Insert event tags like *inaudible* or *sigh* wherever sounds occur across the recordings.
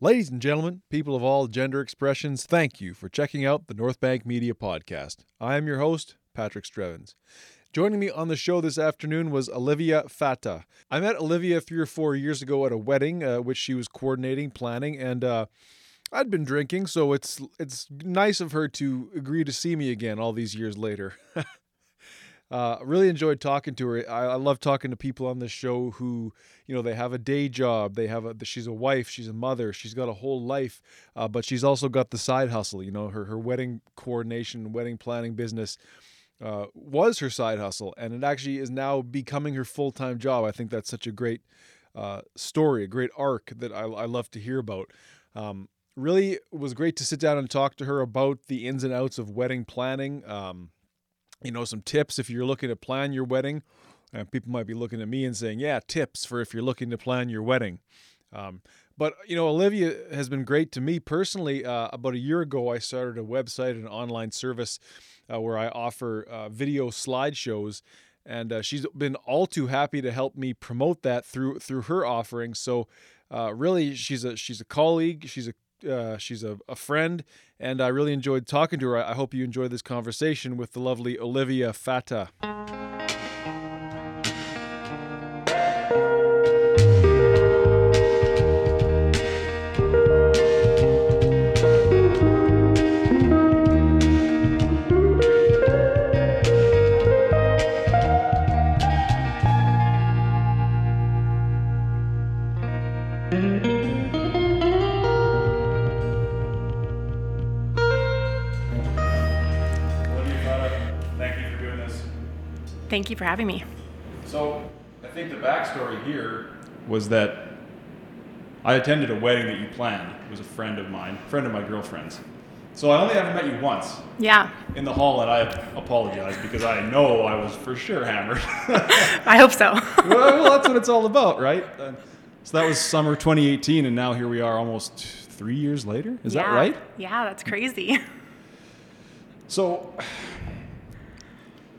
Ladies and gentlemen, people of all gender expressions, thank you for checking out the North Bank Media Podcast. I am your host, Patrick Strevens. Joining me on the show this afternoon was Olivia Fata. I met Olivia three or four years ago at a wedding, uh, which she was coordinating, planning, and uh, I'd been drinking, so it's it's nice of her to agree to see me again all these years later. *laughs* uh, really enjoyed talking to her. I, I love talking to people on this show who, you know, they have a day job, they have a, she's a wife, she's a mother, she's got a whole life, uh, but she's also got the side hustle. You know, her her wedding coordination, wedding planning business. Uh, was her side hustle, and it actually is now becoming her full time job. I think that's such a great uh, story, a great arc that I, I love to hear about. Um, really was great to sit down and talk to her about the ins and outs of wedding planning. Um, you know, some tips if you're looking to plan your wedding. And people might be looking at me and saying, yeah, tips for if you're looking to plan your wedding. Um, but, you know, Olivia has been great to me personally. Uh, about a year ago, I started a website an online service uh, where I offer uh, video slideshows. And uh, she's been all too happy to help me promote that through through her offering. So, uh, really, she's a she's a colleague. She's a uh, she's a, a friend, and I really enjoyed talking to her. I hope you enjoyed this conversation with the lovely Olivia Fata. Thank you for having me. So, I think the backstory here was that I attended a wedding that you planned. It was a friend of mine, friend of my girlfriend's. So I only ever met you once. Yeah. In the hall, and I apologize because I know I was for sure hammered. *laughs* I hope so. *laughs* well, well, that's what it's all about, right? Uh, so that was summer 2018, and now here we are almost three years later. Is yeah. that right? Yeah, that's crazy. So,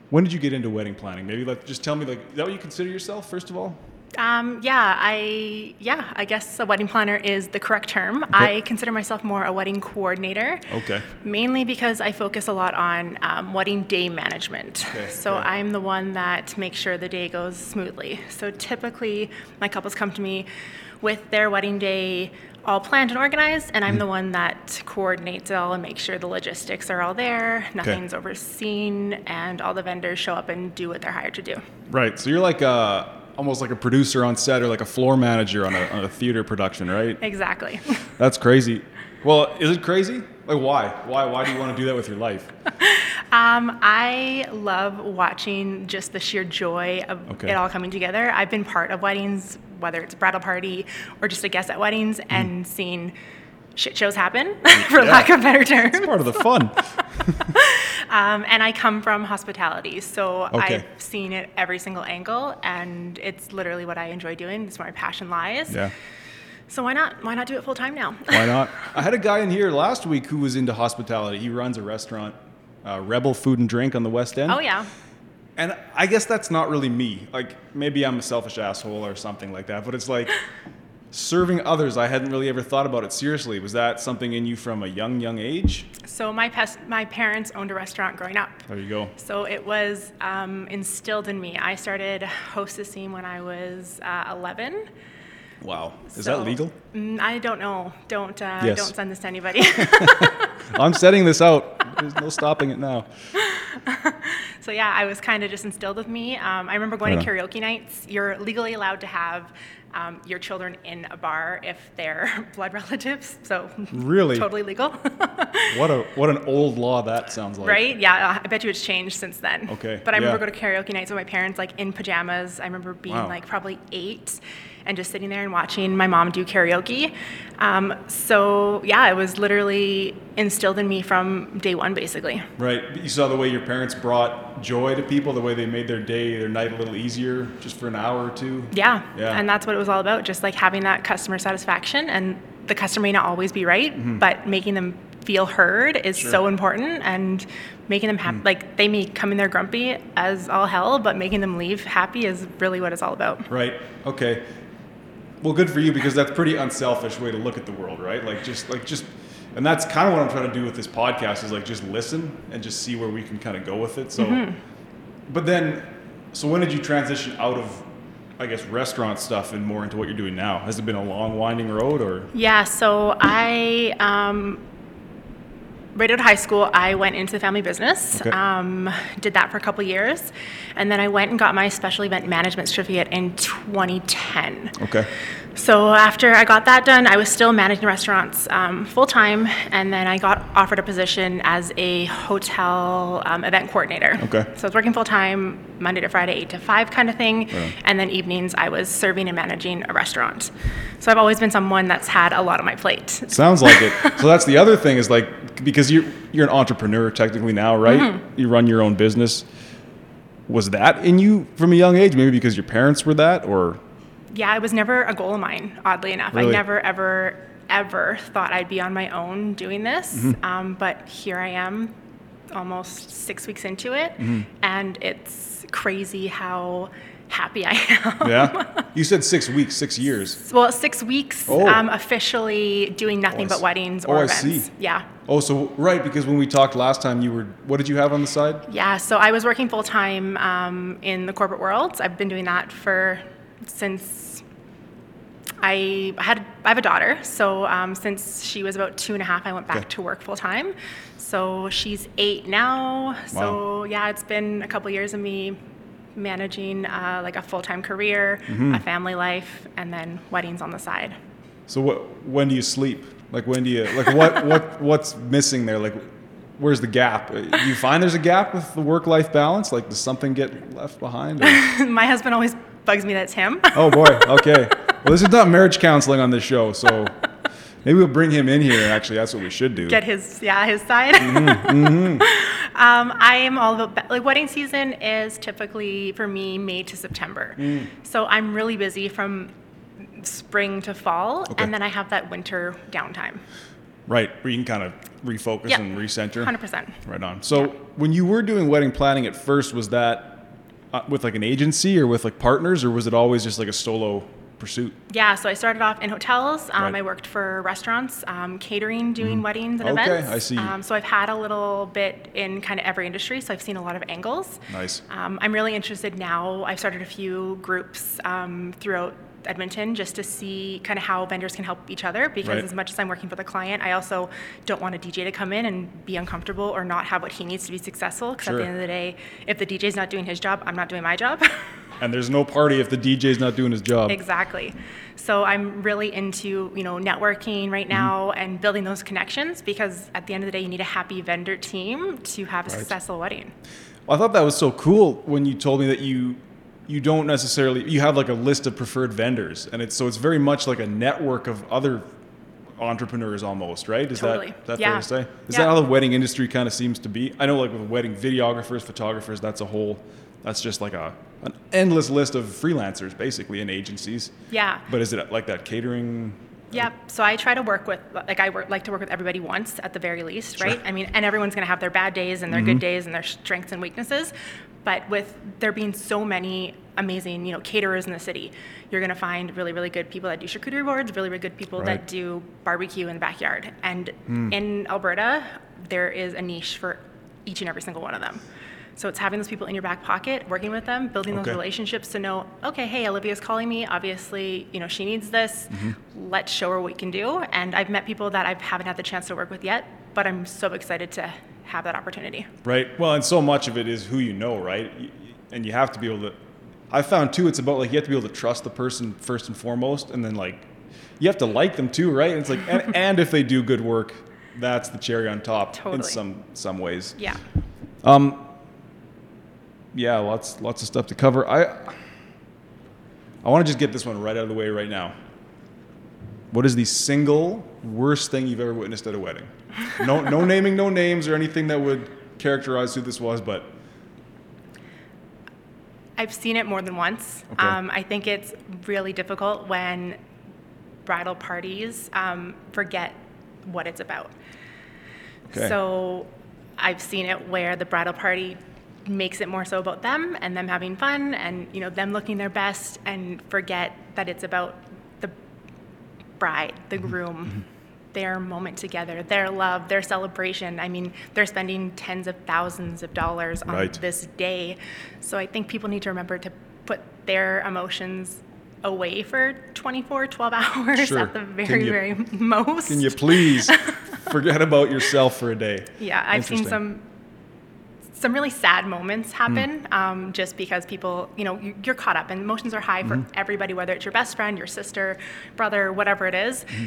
when did you get into wedding planning? Maybe like just tell me like is that what you consider yourself first of all? Um, yeah, I yeah, I guess a wedding planner is the correct term. Okay. I consider myself more a wedding coordinator. Okay. Mainly because I focus a lot on um, wedding day management. Okay. So okay. I'm the one that makes sure the day goes smoothly. So typically, my couples come to me with their wedding day all planned and organized, and I'm mm the one that coordinates it all and makes sure the logistics are all there, nothing's overseen, and all the vendors show up and do what they're hired to do. Right. So you're like a, almost like a producer on set or like a floor manager on a, on a theater production, right? Exactly. That's crazy. Well, is it crazy? Like, why? Why? Why do you want to do that with your life? *laughs* Um, I love watching just the sheer joy of okay. it all coming together. I've been part of weddings, whether it's a bridal party or just a guest at weddings, mm. and seeing shit shows happen, *laughs* for yeah. lack of better terms. It's part of the fun. *laughs* um, and I come from hospitality, so okay. I've seen it every single angle, and it's literally what I enjoy doing. It's where my passion lies. Yeah. So why not? Why not do it full time now? why not? *laughs* I had a guy in here last week who was into hospitality. He runs a restaurant uh, Rebel Food and Drink on the West End. Oh yeah. And I guess that's not really me. Like maybe I'm a selfish asshole or something like that. But it's like *laughs* serving others. I hadn't really ever thought about it seriously. Was that something in you from a young, young age? So my pes- my parents owned a restaurant growing up. There you go. So it was um, instilled in me. I started hostessing when I was uh, 11. Wow, is so, that legal? Mm, I don't know. Don't uh, yes. don't send this to anybody. *laughs* *laughs* I'm setting this out. There's no stopping it now. *laughs* so yeah, I was kind of just instilled with me. Um, I remember going to karaoke nights. You're legally allowed to have um, your children in a bar if they're blood relatives. So really, totally legal. what a what an old law that sounds like. Right? Yeah, I bet you it's changed since then. Okay. But I yeah. remember going to karaoke nights with my parents, like in pajamas. I remember being wow. like probably eight, and just sitting there and watching my mom do karaoke. Um, so yeah, it was literally instilled in me from day one, basically. Right. You saw the way your parents brought joy to people, the way they made their day, their night a little easier, just for an hour or two. Yeah. Yeah. And that's what it was all about, just like having that customer satisfaction. And the customer may not always be right, mm-hmm. but making them feel heard is sure. so important and making them happy mm. like they may come in there grumpy as all hell but making them leave happy is really what it's all about right okay Well, good for you because that's pretty unselfish way to look at the world, right? Like just like just and that's kind of what I'm trying to do with this podcast is like just listen and just see where we can kind of go with it. So mm-hmm. but then so when did you transition out of I guess restaurant stuff and more into what you're doing now? Has it been a long winding road or? Yeah, so I um, right out of high school, I went into the family business. Okay. Um, did that for a couple years, and then I went and got my special event management certificate in 2010. Okay. So after I got that done, I was still managing restaurants um, full time, and then I got offered a position as a hotel um, event coordinator. Okay. So I was working full time, Monday to Friday, eight to five kind of thing, yeah. and then evenings I was serving and managing a restaurant. So I've always been someone that's had a lot on my plate. Sounds like it. *laughs* so that's the other thing is like because you you're an entrepreneur technically now, right? Mm-hmm. You run your own business. Was that in you from a young age? Maybe because your parents were that, or yeah, it was never a goal of mine, oddly enough. Really? I never, ever, ever thought I'd be on my own doing this. Mm-hmm. Um, but here I am, almost six weeks into it. Mm-hmm. And it's crazy how happy I am. yeah. *laughs* You said six weeks, six years. Well, six weeks oh. um, officially doing nothing oh, but weddings or oh, events. I see. Yeah. Oh, so right, because when we talked last time, you were, what did you have on the side? Yeah, so I was working full time um, in the corporate world. I've been doing that for since I had I have a daughter, so um, since she was about two and a half, I went back okay. to work full time. So she's eight now. Wow. So yeah, it's been a couple years of me managing uh, like a full time career, mm-hmm. a family life, and then weddings on the side. So what? When do you sleep? Like when do you like what *laughs* what what's missing there? Like where's the gap? Do you find there's a gap with the work life balance? Like does something get left behind? *laughs* My husband always bugs me that's him. oh boy. *laughs* Okay. Well, this is not marriage counseling on this show, so maybe we'll bring him in here. Actually, that's what we should do. Get his yeah his side. Mm-hmm, mm-hmm. *laughs* um, I am all about like wedding season is typically for me May to September, mm. so I'm really busy from spring to fall, okay. and then I have that winter downtime. Right, where you can kind of refocus yep. and recenter. Hundred percent. Right on. So when you were doing wedding planning at first, was that uh, with like an agency or with like partners, or was it always just like a solo pursuit? Yeah, so I started off in hotels. Um, right. I worked for restaurants, um, catering, doing mm-hmm. weddings and okay, events. Okay, I see. Um, so I've had a little bit in kind of every industry, so I've seen a lot of angles. Nice. Um, I'm really interested now. I've started a few groups um, throughout Edmonton just to see kind of how vendors can help each other because right. as much as I'm working for the client, I also don't want a DJ to come in and be uncomfortable or not have what he needs to be successful because sure. at the end of the day, if the DJ's not doing his job, I'm not doing my job. *laughs* and there's no party if the DJ's not doing his job. Exactly. So I'm really into, you know, networking right mm-hmm. now mm-hmm. and building those connections because at the end of the day, you need a happy vendor team to have a right. successful wedding. Well, I thought that was so cool when you told me that you you don't necessarily you have like a list of preferred vendors and it's so it's very much like a network of other entrepreneurs almost right is totally. that that yeah. fair to say is yeah. that how the wedding industry kind of seems to be i know like with wedding videographers photographers that's a whole that's just like a an endless list of freelancers basically in agencies yeah but is it like that catering yeah, so I try to work with like I work, like to work with everybody once at the very least, right? Sure. I mean, and everyone's going to have their bad days and their mm-hmm. good days and their strengths and weaknesses, but with there being so many amazing, you know, caterers in the city, you're going to find really, really good people that do charcuterie boards, really, really good people right. that do barbecue in the backyard. And mm. in Alberta, there is a niche for each and every single one of them. So it's having those people in your back pocket, working with them, building those relationships to know, okay, hey, Olivia's calling me. Obviously, you know, she needs this. Mm-hmm. Let's show her what we can do. And I've met people that I haven't had the chance to work with yet, but I'm so excited to have that opportunity. Right. Well, and so much of it is who you know, right? And you have to be able to. I found too, it's about like you have to be able to trust the person first and foremost, and then like you have to like them too, right? And it's like, and, and if they do good work, that's the cherry on top totally. in some some ways. Yeah. Um. Yeah, lots lots of stuff to cover. I I want to just get this one right out of the way right now. What is the single worst thing you've ever witnessed at a wedding? No, no *laughs* naming, no names or anything that would characterize who this was, but. I've seen it more than once. Okay. Um, I think it's really difficult when bridal parties um, forget what it's about. Okay. So I've seen it where the bridal party makes it more so about them and them having fun and you know them looking their best and forget that it's about the bride, the mm-hmm. groom, mm-hmm. their moment together, their love, their celebration. I mean, they're spending tens of thousands of dollars on Right. this day. So I think people need to remember to put their emotions away for 24, 12 *laughs* hours Sure. at the very, you- very *laughs* most. Can you please *laughs* forget about yourself for a day? Yeah, I've seen some some really sad moments happen Hmm. um, just because people, you know, you- you're caught up and emotions are high for Mm-hmm. everybody, whether it's your best friend, your sister, brother, whatever it is. Mm-hmm.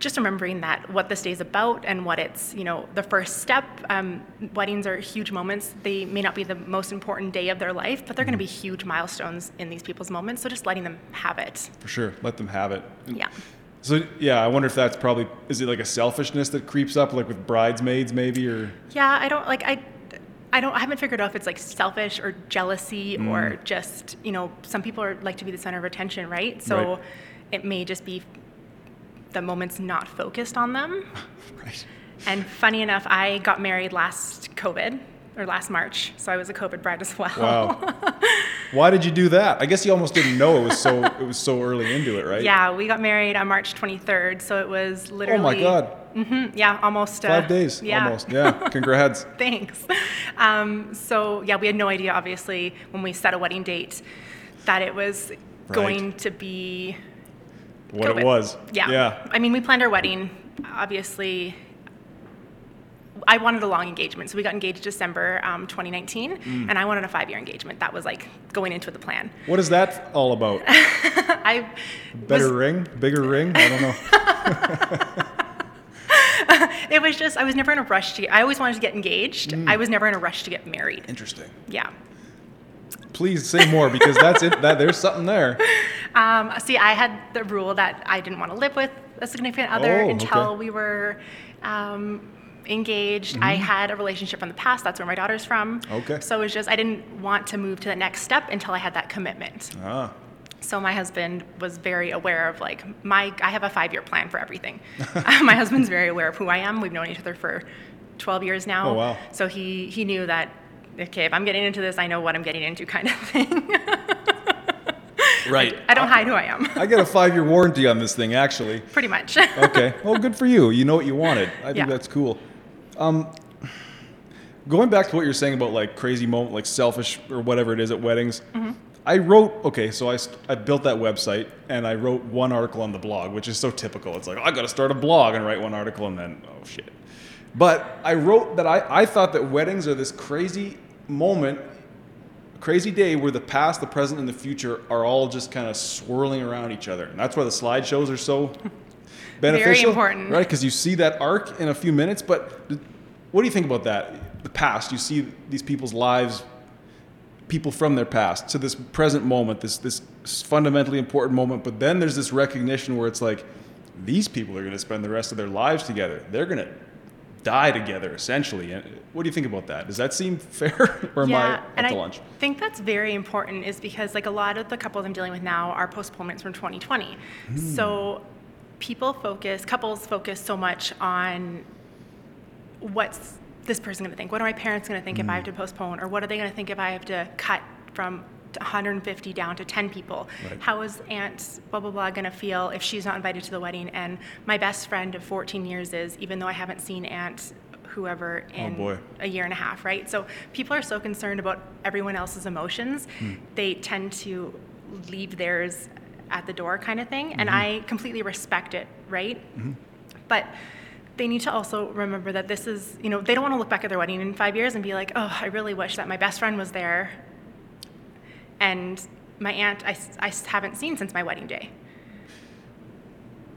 Just remembering that what this day is about and what it's, you know, the first step. Um, weddings are huge moments. They may not be the most important day of their life, but they're going to be Mm-hmm. huge milestones in these people's moments. So just letting them have it. For sure. Let them have it. Yeah. So yeah, I wonder if that's probably is it like a selfishness that creeps up, like with bridesmaids maybe, or Yeah, I don't like I I don't I haven't figured out if it's like selfish or jealousy Mm. or just, you know, some people are like to be the center of attention, right? So Right. it may just be the moment's not focused on them. *laughs* right. And funny enough, I got married last COVID or last March, so I was a COVID bride as well. Wow. *laughs* Why did you do that? I guess you almost didn't know it was so *laughs* it was so early into it, right? Yeah, we got married on March 23rd, so it was literally. Oh my God. Mhm, yeah, almost uh, Five days yeah. almost. Yeah. Congrats. *laughs* Thanks. Um, so yeah, we had no idea, obviously, when we set a wedding date, that it was going to be What COVID. it was. Yeah. Yeah. I mean, we planned our wedding. Obviously, I wanted a long engagement, so we got engaged December um, 2019, Mm. and I wanted a five-year engagement. That was like going into the plan. What is that all about? *laughs* I Better was, ring? Bigger ring? I don't know. *laughs* it was just I was never in a rush to. Get, I always wanted to get engaged. Mm. I was never in a rush to get married. Interesting. Yeah. Please say more because that's it. That there's something there. *laughs* Um, see, I had the rule that I didn't want to live with a significant other Oh, until okay. we were um, engaged. I had a relationship from the past. That's where my daughter's from. Mm-hmm. Okay. So it was just I didn't want to move to the next step until I had that commitment. Ah. So my husband was very aware of like my I have a five year plan for everything. *laughs* *laughs* my husband's very aware of who I am. We've known each other for 12 years now. Oh, wow. So he he knew that okay, if I'm getting into this, I know what I'm getting into kind of thing. *laughs* Right. I don't hide who I am. I got a five year warranty on this thing actually. Pretty much. okay. Well, good for you. You know what you wanted. I think Yeah. that's cool. Um, going back to what you're saying about like crazy moment, like selfish or whatever it is at weddings. Mm-hmm. I wrote okay, so I, I built that website and I wrote one article on the blog, which is so typical. It's like I got to start a blog and write one article and then oh shit. But I wrote that I, I thought that weddings are this crazy moment, crazy day where the past, the present, and the future are all just kind of swirling around each other, and that's why the slideshows are so *laughs* beneficial. Very important. right? Because you see that arc in a few minutes. But what do you think about that? The past, you see these people's lives, people from their past to this present moment, this this fundamentally important moment. But then there's this recognition where it's like, these people are going to spend the rest of their lives together. They're going to die together, essentially. And what do you think about that? Does that seem *laughs* fair, or am yeah, I and I lunch? think that's very important is because like a lot of the couples I'm dealing with now are postponements from 2020. Hmm. So people focus, couples focus so much on what's this person going to think? What are my parents going to think if I have Hmm. to postpone? Or what are they going to think if I have to cut from 150 down to 10 people? Right. How is Aunt blah, blah, blah going to feel if she's not invited to the wedding? And my best friend of 14 years is, even though I haven't seen Aunt whoever in Oh, a year and a half, right? So people are so concerned about everyone else's emotions, Hmm. they tend to leave theirs at the door kind of thing. And Mm-hmm. I completely respect it, right? But they need to also remember that this is, you know, they don't want to look back at their wedding in five years and be like, oh, I really wish that my best friend was there. And my aunt, I, I haven't seen since my wedding day.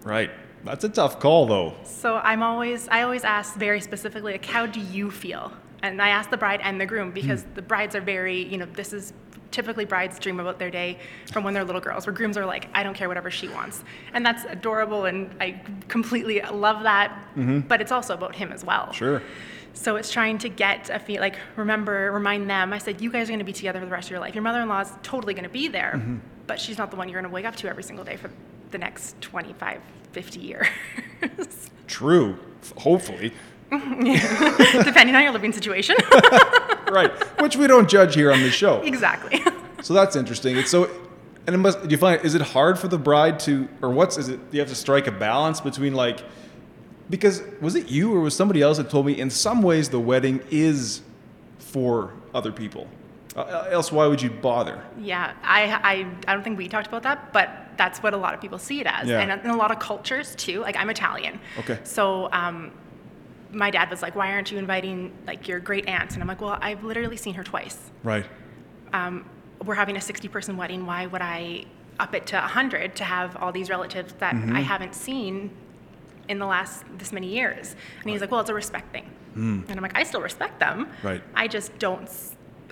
Right. That's a tough call, though. So I'm always, I always ask very specifically, like, how do you feel? And I ask the bride and the groom because Hmm. the brides are very, you know, this is typically brides dream about their day from when they're little girls, where grooms are like, I don't care whatever she wants. And that's adorable and I completely love that. But it's also about him as well. Mm-hmm. Sure. So it's trying to get a feel, like, remember, remind them. I said, you guys are going to be together for the rest of your life. Your mother in law is totally going to be there, Mm-hmm. but she's not the one you're going to wake up to every single day for the next 25, 50 years, *laughs* True. Hopefully. *laughs* depending on your living situation. *laughs* right. Which we don't judge here on the show. exactly. So that's interesting. It's so And it must. Do you find is it hard for the bride to, or what's is it? You have to strike a balance between like, because was it you or was somebody else that told me in some ways the wedding is for other people. Uh, else, why would you bother? Yeah, I, I, I don't think we talked about that, but that's what a lot of people see it as, Yeah. and in a lot of cultures too. Like I'm Italian, Okay. So um, my dad was like, "Why aren't you inviting like your great aunt?" And I'm like, "Well, I've literally seen her twice. Right. Um, we're having a 60-person wedding. Why would I up it to 100 to have all these relatives that Mm-hmm. I haven't seen in the last this many years?" And he's like, "Well, it's a respect thing." And I'm like, "I still respect them. Mm. Right. I just don't."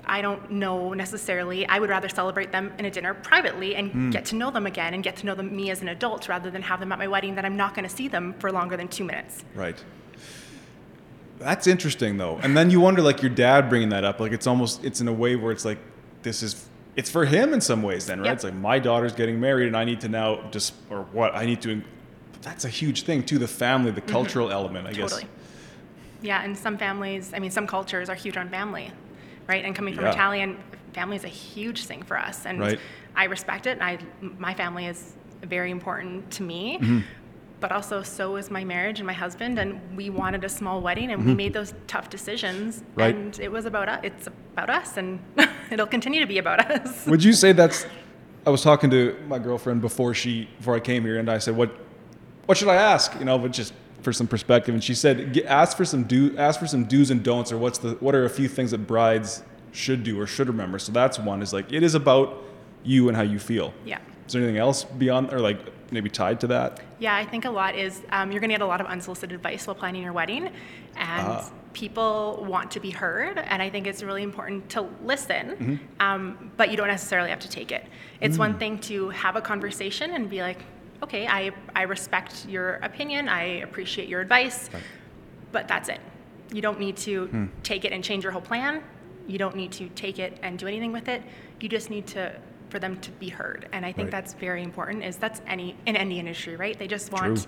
I don't know necessarily. I would rather celebrate them in a dinner privately and Hmm. get to know them again and get to know them me as an adult rather than have them at my wedding that I'm not going to see them for longer than two minutes. Right. That's interesting though. And then you wonder like your dad bringing that up, like it's almost it's in a way where it's like this is it's for him in some ways then, right? Yep. It's like my daughter's getting married and I need to now just or what I need to that's a huge thing too, the family, the cultural element, I guess. Mm-hmm. Totally. Yeah, and some families, I mean, some cultures are huge on family, right? And coming from Yeah. Italian, family is a huge thing for us, and Right. I respect it. And I, my family is very important to me, Mm-hmm. But also so is my marriage and my husband. And we wanted a small wedding, and Mm-hmm. we made those tough decisions. Right. And it was about us. It's about us, and *laughs* it'll continue to be about us. Would you say that's I was talking to my girlfriend before she before I came here and I said what what should I ask? You know, but just for some perspective and she said "Get- ask for some do ask for some do's and don'ts or what's the what are a few things that brides should do or should remember. So that's one is like it is about you and how you feel. Yeah. Is there anything else beyond or like maybe tied to that? Yeah, I think a lot is um, you're going to get a lot of unsolicited advice while planning your wedding, and Ah. people want to be heard. And I think it's really important to listen, Mm-hmm. um, but you don't necessarily have to take it. It's Mm. one thing to have a conversation and be like, okay, I, I respect your opinion, I appreciate your advice, but that's it. You don't need to Hmm. take it and change your whole plan. You don't need to take it and do anything with it. You just need to for them to be heard. And I think Right. that's very important. Is that's any in any industry, right? They just want True.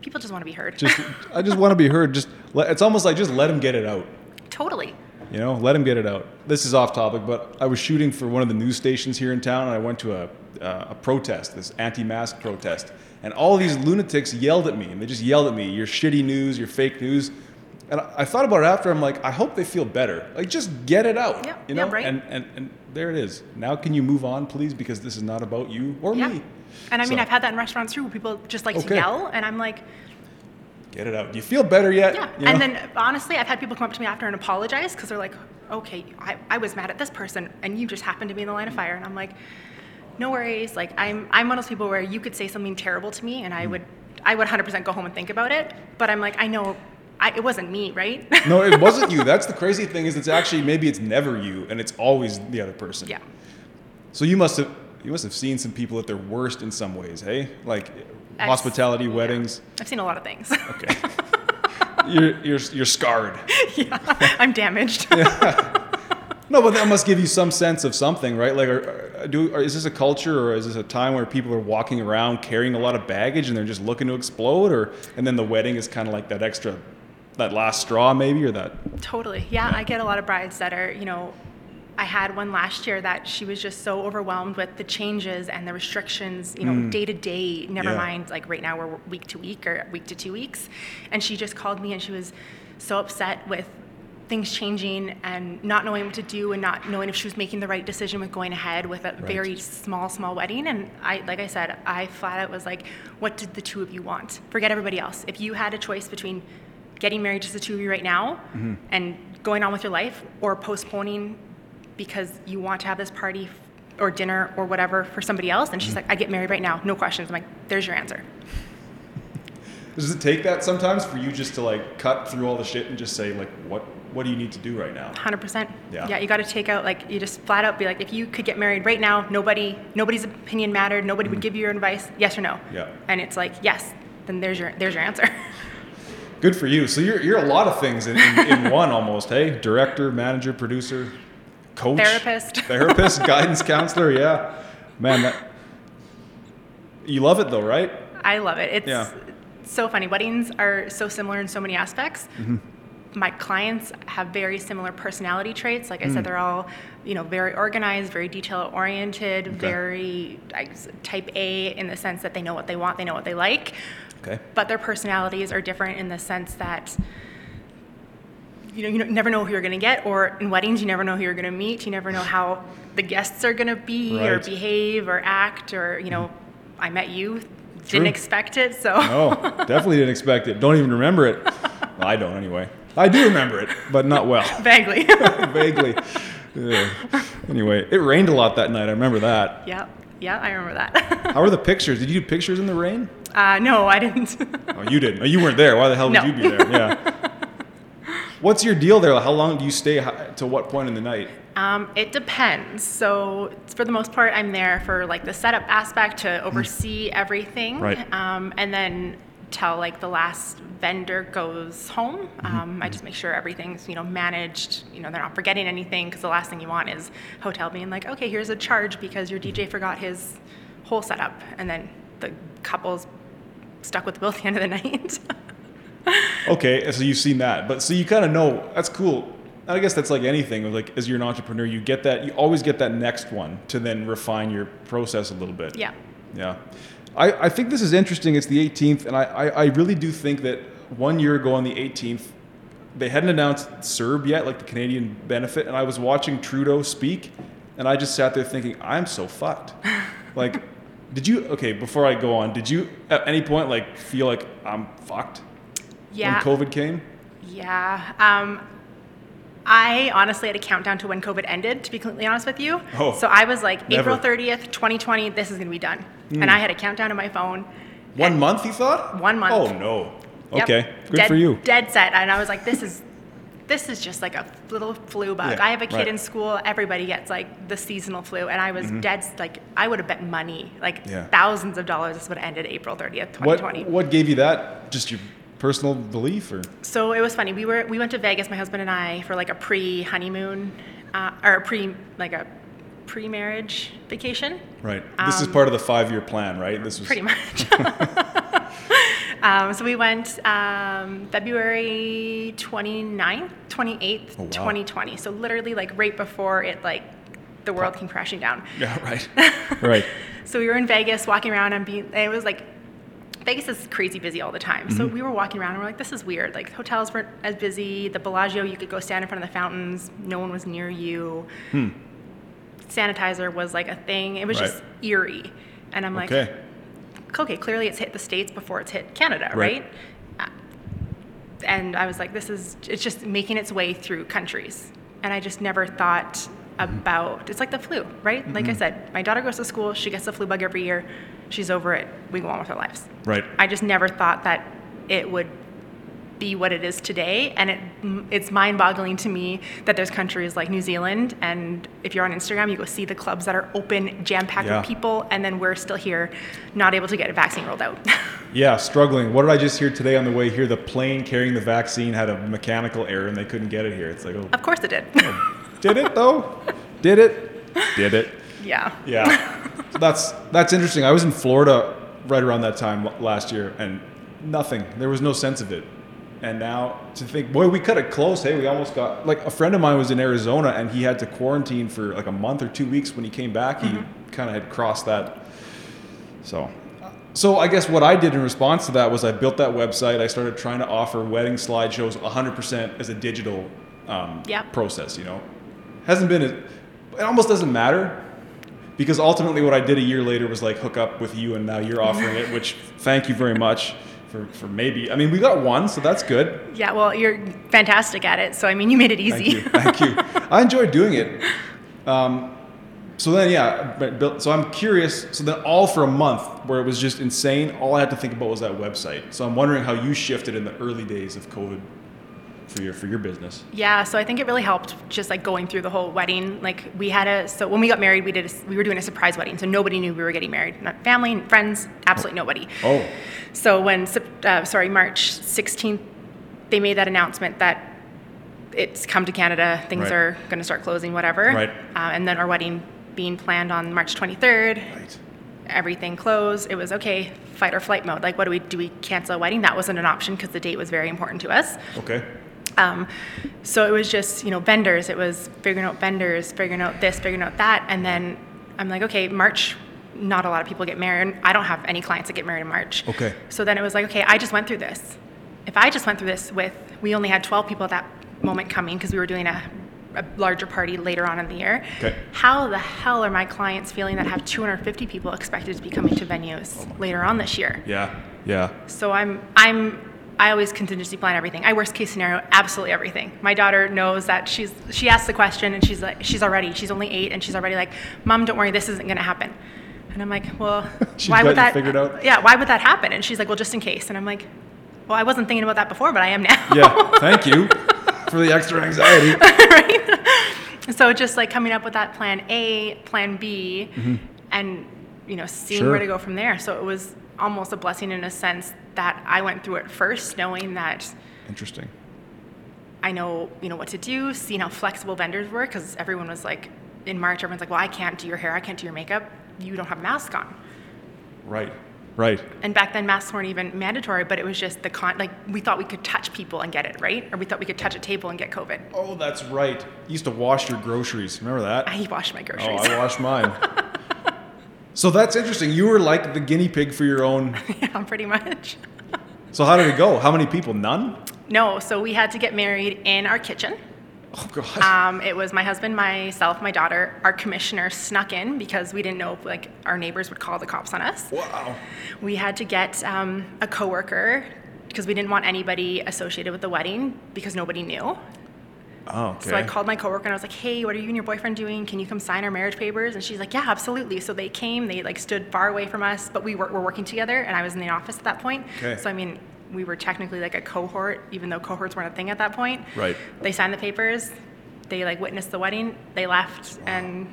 people just want to be heard. Just I just want to be heard. Just let, it's almost like just let them get it out. totally. You know, let them get it out. This is off topic, but I was shooting for one of the news stations here in town, and I went to a, uh, a protest, this anti-mask protest, and all these lunatics yelled at me, and they just yelled at me, "You're shitty news, you're fake news." And I I thought about it after. I'm like, I hope they feel better. Like, just get it out. Yeah, you yeah, know. right. And, and and there it is. Now, can you move on, please? Because this is not about you or Yeah. me. And I mean, So- I've had that in restaurants too, where people just like Okay. to yell, and I'm like, Get it out. Do you feel better yet? yeah. You know? And then honestly, I've had people come up to me after and apologize because they're like, okay, I, I was mad at this person, and you just happened to be in the line of fire, and I'm like, no worries. Like I'm I'm one of those people where you could say something terrible to me, and I hmm. would I would 100% go home and think about it. But I'm like, I know. I, it wasn't me, right? *laughs* no, it wasn't you. That's the *laughs* crazy thing. Is it's actually maybe it's never you, and it's always the other person. yeah. So you must have you must have seen some people at their worst in some ways, hey? Like I've- hospitality, yeah. weddings. I've seen a lot of things. Okay. *laughs* you're, you're you're scarred. yeah, I'm damaged. yeah. No, but that must give you some sense of something, right? Like, are, are, do or is this a culture or is this a time where people are walking around carrying a lot of baggage and they're just looking to explode, or and then the wedding is kind of like that extra, that last straw maybe, or that? Totally. Yeah, I get a lot of brides that are, you know, I had one last year that she was just so overwhelmed with the changes and the restrictions, you know, mm. day to day, never Yeah. mind like right now we're week to week or week to two weeks. And she just called me and she was so upset with things changing and not knowing what to do and not knowing if she was making the right decision with going ahead with a very small, small wedding. And I, like I said, I flat out was like, what did the two of you want? Forget everybody else. If you had a choice between getting married just the two of you right now mm-hmm. and going on with your life or postponing because you want to have this party or dinner or whatever for somebody else and she's mm-hmm. like i get married right now no questions. I'm like there's your answer. Does it take that sometimes for you just to like cut through all the shit and just say like, what what do you need to do right now? 100% Yeah. yeah you got to take out like you just flat out be like if you could get married right now nobody nobody's opinion mattered nobody would mm-hmm. give you your advice yes or no? Yeah. and it's like yes. Then there's your there's your answer *laughs* Good for you. So you're you're a lot of things in, in, in *laughs* one almost, hey? Director, manager, producer, coach, Therapist. *laughs* therapist, guidance counselor. Yeah, man, that, you love it though, right? I love it. It's Yeah. so funny. Weddings are so similar in so many aspects, Mm-hmm. my clients have very similar personality traits. Like I mm. said, they're all, you know, very organized, very detail oriented, okay. very type A in the sense that they know what they want, they know what they like. Okay. But their personalities are different in the sense that you know, you never know who you're going to get, or in weddings, you never know who you're going to meet. You never know how the guests are going to be, right. or behave, or act, or you know, I met you, didn't expect it, so. no, definitely didn't expect it. Don't even remember it. Well, I don't anyway. I do remember it, but not well. *laughs* Vaguely. *laughs* Vaguely. Yeah. Anyway, it rained a lot that night. I remember that. Yeah, yeah, I remember that. *laughs* How were the pictures? Did you do pictures in the rain? Uh, no, I didn't. *laughs* oh, you didn't. Oh, you weren't there. Why the hell would you be there? Yeah. *laughs* What's your deal there? How long do you stay? To what point in the night? Um, it depends. So for the most part, I'm there for like the setup aspect to oversee mm. everything, right? Um, and then till like the last vendor goes home. Mm-hmm. Um, I just make sure everything's you know managed. You know they're not forgetting anything because the last thing you want is hotel being like, okay, here's a charge because your DJ forgot his whole setup, and then the couple's stuck with the bill at the end of the *laughs* night. okay, so you've seen that, but so you kind of know that's cool. I guess that's like anything. Like as you're an entrepreneur, you get that. You always get that next one to then refine your process a little bit. Yeah. Yeah. I, I think this is interesting. It's the 18th, and I, I, I really do think that one year ago on the 18th, they hadn't announced CERB yet, like the Canadian benefit, and I was watching Trudeau speak, and I just sat there thinking, I'm so fucked. *laughs* like, did you? Okay, before I go on, did you at any point like feel like I'm fucked? Yeah. When COVID came. Yeah. Um, I honestly had a countdown to when COVID ended, to be completely honest with you. Oh, so I was like, never. April 30th, 2020, this is going to be done. Mm. And I had a countdown on my phone. One month, you thought? One month. Oh, no. Yep. Okay, good dead, for you. Dead set. And I was like, this is. This is just like a little flu bug. Yeah, I have a kid right. in school. Everybody gets like the seasonal flu, and I was mm-hmm. dead. Like I would have bet money, like yeah. thousands of dollars. This would have ended April thirtieth, twenty twenty. What, what gave you that? Just your personal belief or? So it was funny. We were we went to vegas my husband and i for like a pre-honeymoon uh, or a pre like a pre-marriage vacation. Right. This um, is part of the five-year plan right? This was pretty much. *laughs* *laughs* Um, so we went um, february 29th 28th oh, wow. 2020 so literally like right before it like the world came crashing down. Yeah right. *laughs* Right. So we were in vegas walking around and being it was like Vegas is crazy busy all the time. Mm-hmm. So we were walking around and we're like, this is weird. Like hotels weren't as busy. The Bellagio, you could go stand in front of the fountains. No one was near you. Hmm. Sanitizer was like a thing. It was right. just eerie. And I'm like, okay. okay, clearly it's hit the States before it's hit Canada, right? right? And I was like, this is, it's just making its way through countries. And I just never thought. About, it's like the flu, right? Mm-hmm. Like I mm-hmm. said, my daughter goes to school, she gets the flu bug every year she's over it. We go on with our lives. Right. I just never thought that it would be what it is today and it it's mind-boggling to me that there's countries like New Zealand and if you're on Instagram you go see the clubs that are open jam-packed yeah. with people and then we're still here not able to get a vaccine rolled out *laughs* yeah struggling what did I just hear today on the way here the plane carrying the vaccine had a mechanical error and they couldn't get it here it's like oh of course it did oh, *laughs* did it though did it did it yeah yeah so that's that's interesting. I was in Florida right around that time last year, and nothing. There was no sense of it. And now to think, boy, we cut it close. Hey, we almost got like a friend of mine was in Arizona, and he had to quarantine for like a month or two weeks. When he came back, he mm-hmm. kind of had crossed that. So, so I guess what I did in response to that was I built that website. I started trying to offer wedding slideshows 100% as a digital um, yep. process. You know, hasn't been. it almost doesn't matter because ultimately what I did a year later was like hook up with you and now you're offering it, which *laughs* thank you very much for, for maybe. I mean, we got one, so that's good. Yeah, well, you're fantastic at it. So, I mean, you made it easy. Thank you. Thank you. *laughs* I enjoyed doing it. Um, so then, yeah, so I'm curious. So then, all for a month where it was just insane, all I had to think about was that website. So I'm wondering how you shifted in the early days of COVID for your for your business? Yeah, so I think it really helped just like going through the whole wedding. Like we had a so when we got married, we did a, we were doing a surprise wedding, so nobody knew we were getting married. Not family, friends, absolutely nobody. Oh. So when uh, sorry March 16th, they made that announcement that it's come to Canada, things right. are going to start closing, whatever. Right. Uh, and then our wedding being planned on March 23rd. Right. Everything closed. It was okay, fight or flight mode. Like, what do we do? We cancel a wedding? That wasn't an option because the date was very important to us. Okay. Um, so it was just, you know, vendors. It was figuring out vendors, figuring out this, figuring out that. And then I'm like, okay, March, not a lot of people get married. And I don't have any clients that get married in March. Okay. So then it was like, okay, I just went through this. If I just went through this with, we only had 12 people at that moment coming because we were doing a, a larger party later on in the year. Okay. How the hell are my clients feeling that have 250 people expected to be coming to venues later on this year? Yeah. Yeah. So I'm I'm I always contingency plan everything. I worst case scenario absolutely everything. My daughter knows that she's she asks the question and she's like she's already she's only eight and she's already like, Mom, don't worry, this isn't gonna happen. And I'm like, well, *laughs* She's why would that? figured out? Yeah, why would that happen? And she's like, well, just in case. And I'm like, well, I wasn't thinking about that before, but I am now. Yeah. *laughs* Thank you for the extra anxiety. *laughs* right. so just like coming up with that plan A, plan B, and you know seeing Mm-hmm. Sure. where to go from there. So it was almost a blessing in a sense that I went through it first, knowing that Interesting. I know you know what to do, seeing how flexible vendors were, because everyone was like in March, everyone's like, well, I can't do your hair, I can't do your makeup, you don't have a mask on. Right. Right. And back then, masks weren't even mandatory, but it was just the con. Like we thought we could touch people and get it, right? Or we thought we could touch a table and get COVID. Oh, that's right. You used to wash your groceries. Remember that? I washed my groceries. Oh, groceries. I washed mine. *laughs* so that's interesting. You were like the guinea pig for your own. *laughs* yeah, pretty much. So how did it go? How many people? None? No, so we had to get married in our kitchen. Oh god. Um, it was my husband, myself, my daughter. Our commissioner snuck in because we didn't know if like our neighbors would call the cops on us. wow. We had to get um, a coworker because we didn't want anybody associated with the wedding because nobody knew. Oh, okay. So I called my coworker and I was like, "Hey, what are you and your boyfriend doing? Can you come sign our marriage papers?" And she's like, "Yeah, absolutely." So they came. They like stood far away from us, but we were, were working together, and I was in the office at that point. Okay. So I mean, we were technically like a cohort, even though cohorts weren't a thing at that point. Right. They signed the papers. They like witnessed the wedding. They left, and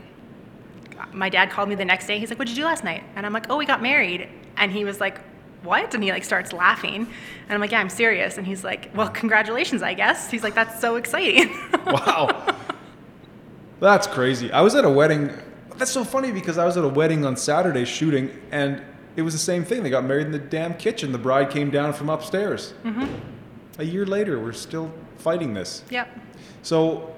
my dad called me the next day. He's like, "What'd you do last night?" And I'm like, "Oh, we got married." And he was like, "What?" And he like starts laughing, and I'm like, "Yeah, I'm serious." And he's like, "Well, congratulations, I guess." He's like, "That's so exciting." *laughs* Wow. That's crazy. I was at a wedding. That's so funny because I was at a wedding on Saturday shooting, and it was the same thing. They got married in the damn kitchen. The bride came down from upstairs. Mm-hmm. A year later, we're still fighting this. yep. So,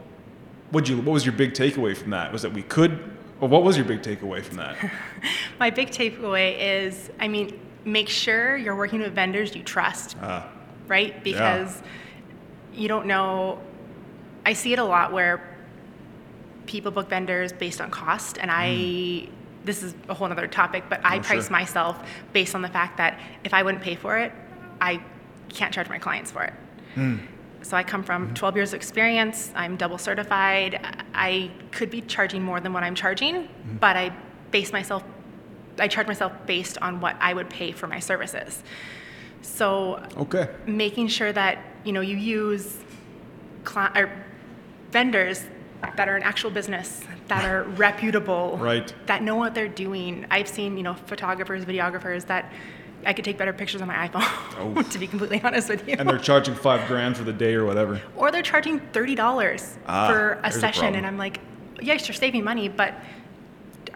what you? What was your big takeaway from that? Was that we could? Or what was your big takeaway from that? *laughs* My big takeaway is, I mean, make sure you're working with vendors you trust, Ah, right? Because you don't know. I see it a lot where people book vendors based on cost, and I. Hmm. This is a whole other topic, but I Oh, price sure. myself based on the fact that if I wouldn't pay for it, I can't charge my clients for it. Hmm. So I come from mm-hmm. 12 years of experience. I'm double certified. I could be charging more than what I'm charging, mm-hmm. but I base myself, I charge myself based on what I would pay for my services. So okay. making sure that you know you use cli- or vendors that are an actual business that are *laughs* reputable Right. that know what they're doing i've seen you know photographers videographers that i could take better pictures on my iphone Oh. *laughs* to be completely honest with you And they're charging five grand for the day or whatever. or they're charging $30 Ah, for a there's a session and i'm like yes you're saving money but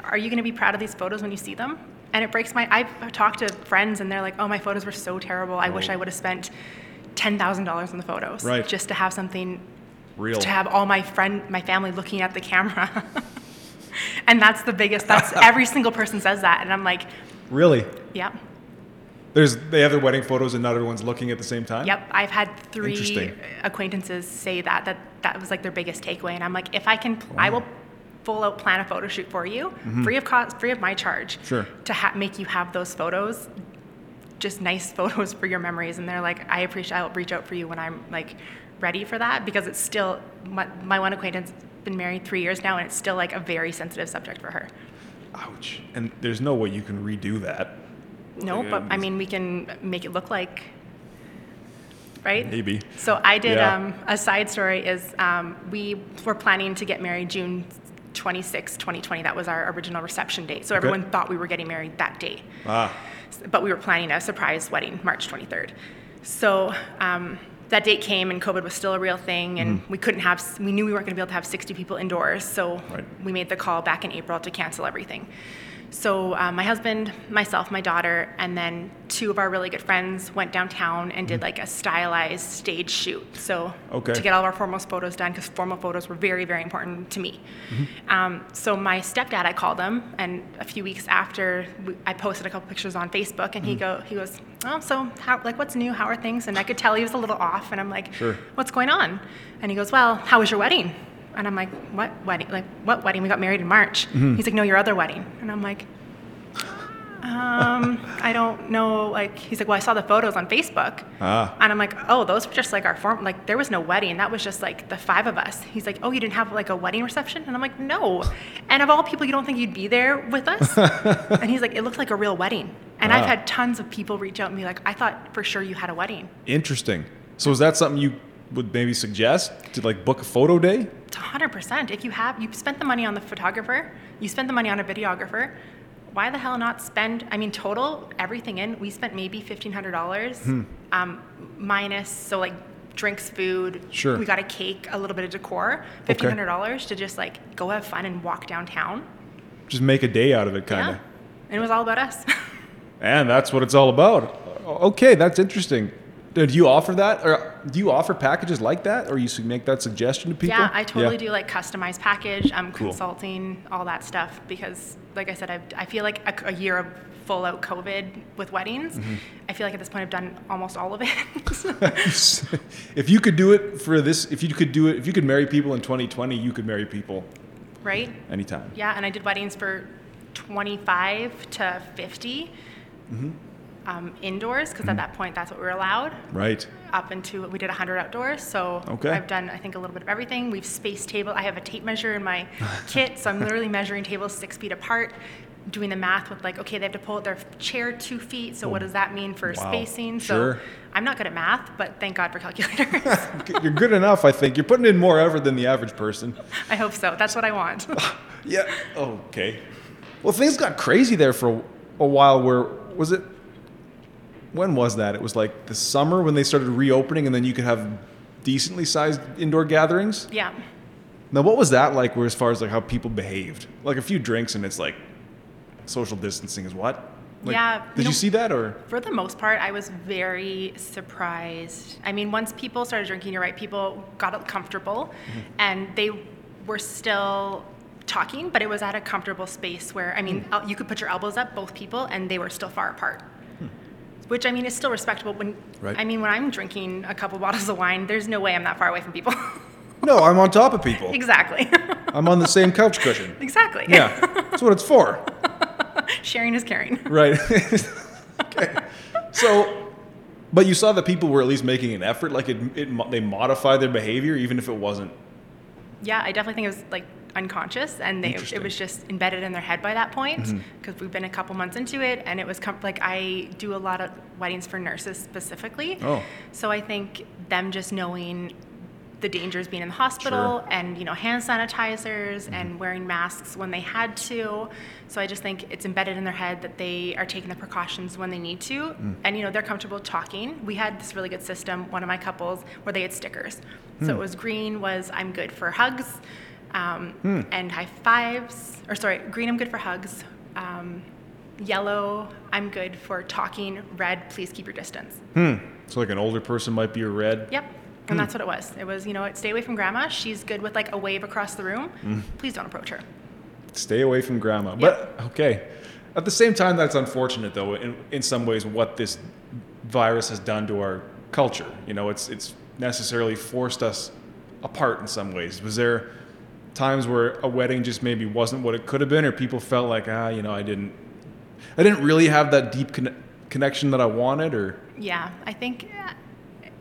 are you going to be proud of these photos when you see them and it breaks my i've talked to friends and they're like oh my photos were so terrible i wish Oh. i would have spent $10000 on the photos Right. just to have something Real. to have all my friend my family looking at the camera *laughs* and that's the biggest that's *laughs* every single person says that and i'm like Really? yeah There's they have their wedding photos and not everyone's looking at the same time. Yep, I've had three acquaintances say that that that was like their biggest takeaway, and I'm like, if I can, I will full out plan a photo shoot for you, free of cost, free of my charge, Mm-hmm. Sure. to ha- make you have those photos, just nice *laughs* photos for your memories. And they're like, I appreciate, I'll reach out for you when I'm like ready for that because it's still my, my one acquaintance been married three years now, and it's still like a very sensitive subject for her. Ouch. And there's no way you can redo that. No, Like, but I mean, we can make it look like, right? Maybe. So I did Yeah. um, a side story is um, we were planning to get married June 26, 2020. That was our original reception date. So everyone thought we were getting married that day. Ah. But we were planning a surprise wedding, March 23rd. So um, that date came and COVID was still a real thing, and we couldn't have, we knew we weren't going to be able to have 60 people indoors. So. Right. we made the call back in April to cancel everything. So uh, my husband, myself, my daughter, and then two of our really good friends went downtown and did like a stylized stage shoot. So Okay. to get all of our formal photos done, because formal photos were very, very important to me. Um, so my stepdad, I called him, and a few weeks after, we, I posted a couple pictures on Facebook, and he go, he goes, oh, so how, like, what's new? How are things? And I could tell he was a little off, and I'm like, Sure. what's going on? And he goes, well, how was your wedding? And I'm like, what wedding? Like, what wedding? We got married in March. He's like, no, your other wedding. And I'm like, um, I don't know. Like, he's like, well, I saw the photos on Facebook. Ah. And I'm like, oh, those were just like our form. Like, there was no wedding. That was just like the five of us. He's like, oh, you didn't have like a wedding reception? And I'm like, no. And of all people, you don't think you'd be there with us? *laughs* and he's like, it looked like a real wedding. And I've had tons of people reach out and be like, I thought for sure you had a wedding. Interesting. So is that something you would maybe suggest to like book a photo day? It's 100%. If you have, you spent the money on the photographer, you spent the money on a videographer, why the hell not spend, I mean, total, everything in, we spent maybe $1,500 um, minus, so like drinks, food. Sure. We got a cake, a little bit of decor, $1,500 to just like go have fun and walk downtown. Just make a day out of it, kind of. Yeah. And it was all about us. *laughs* And that's what it's all about. Okay, that's interesting. Do you offer that, or do you offer packages like that, or you make that suggestion to people? Yeah, I totally do like customized package, um, Cool. consulting, all that stuff. Because, like I said, I've, I feel like a, a year of full out COVID with weddings. Mm-hmm. I feel like at this point I've done almost all of it. *laughs* if you could do it for this, if you could do it, if you could marry people in 2020, you could marry people right? anytime. Yeah, and I did weddings for 25 to 50 Mm-hmm. Um, indoors because at that point that's what we were allowed. Right. Up into we did 100 outdoors, so Okay. I've done I think a little bit of everything. We've spaced table. I have a tape measure in my *laughs* kit, so I'm literally measuring tables six feet apart. Doing the math with like, okay, they have to pull their chair two feet. So what does that mean for Wow. spacing? Sure. So I'm not good at math, but thank God for calculators. *laughs* You're good enough, I think. You're putting in more effort than the average person. I hope so. That's what I want. *laughs* Yeah. Okay. Well, things got crazy there for a, a while. Where was it? When was that? It was like the summer when they started reopening, and then you could have decently sized indoor gatherings. yeah. Now, what was that like? Where as far as like how people behaved, like a few drinks, and it's like social distancing is what? Like, Yeah, Did you you see that or? For the most part, I was very surprised. I mean, once people started drinking, you're right, people got comfortable Mm-hmm. and they were still talking, but it was at a comfortable space where, I mean, el- you could put your elbows up, both people, and they were still far apart. Which I mean is still respectable. When Right. I mean, when I'm drinking a couple bottles of wine, there's no way I'm that far away from people. *laughs* No, I'm on top of people. exactly. *laughs* I'm on the same couch cushion. exactly. Yeah, *laughs* that's what it's for. Sharing is caring. Right. okay. So, but you saw that people were at least making an effort. Like it, it, mo- they modified their behavior, even if it wasn't. Yeah, I definitely think it was like unconscious, and they, Mm-hmm. it was just embedded in their head by that point. Because we've been a couple months into it, and it was com- like I do a lot of weddings for nurses specifically. Oh. So I think them just knowing the dangers being in the hospital Sure. and you know hand sanitizers Mm-hmm. and wearing masks when they had to so i just think it's embedded in their head that they are taking the precautions when they need to Mm. and you know they're comfortable talking we had this really good system one of my couples where they had stickers so it Hmm. was green was i'm good for hugs um, Hmm. and high fives or sorry green i'm good for hugs um, yellow i'm good for talking red please keep your distance Hmm. So like an older person might be a red. Yep. Hmm. And that's what it was. It was, you know what, stay away from grandma. She's good with like a wave across the room. Hmm. Please don't approach her. Stay away from grandma. But okay. At the same time, that's unfortunate though. In in some ways, what this virus has done to our culture. You know, it's it's necessarily forced us apart in some ways. Was there times where a wedding just maybe wasn't what it could have been, or people felt like, ah, you know, I didn't, I didn't really have that deep conne- connection that I wanted, or Yeah. I think,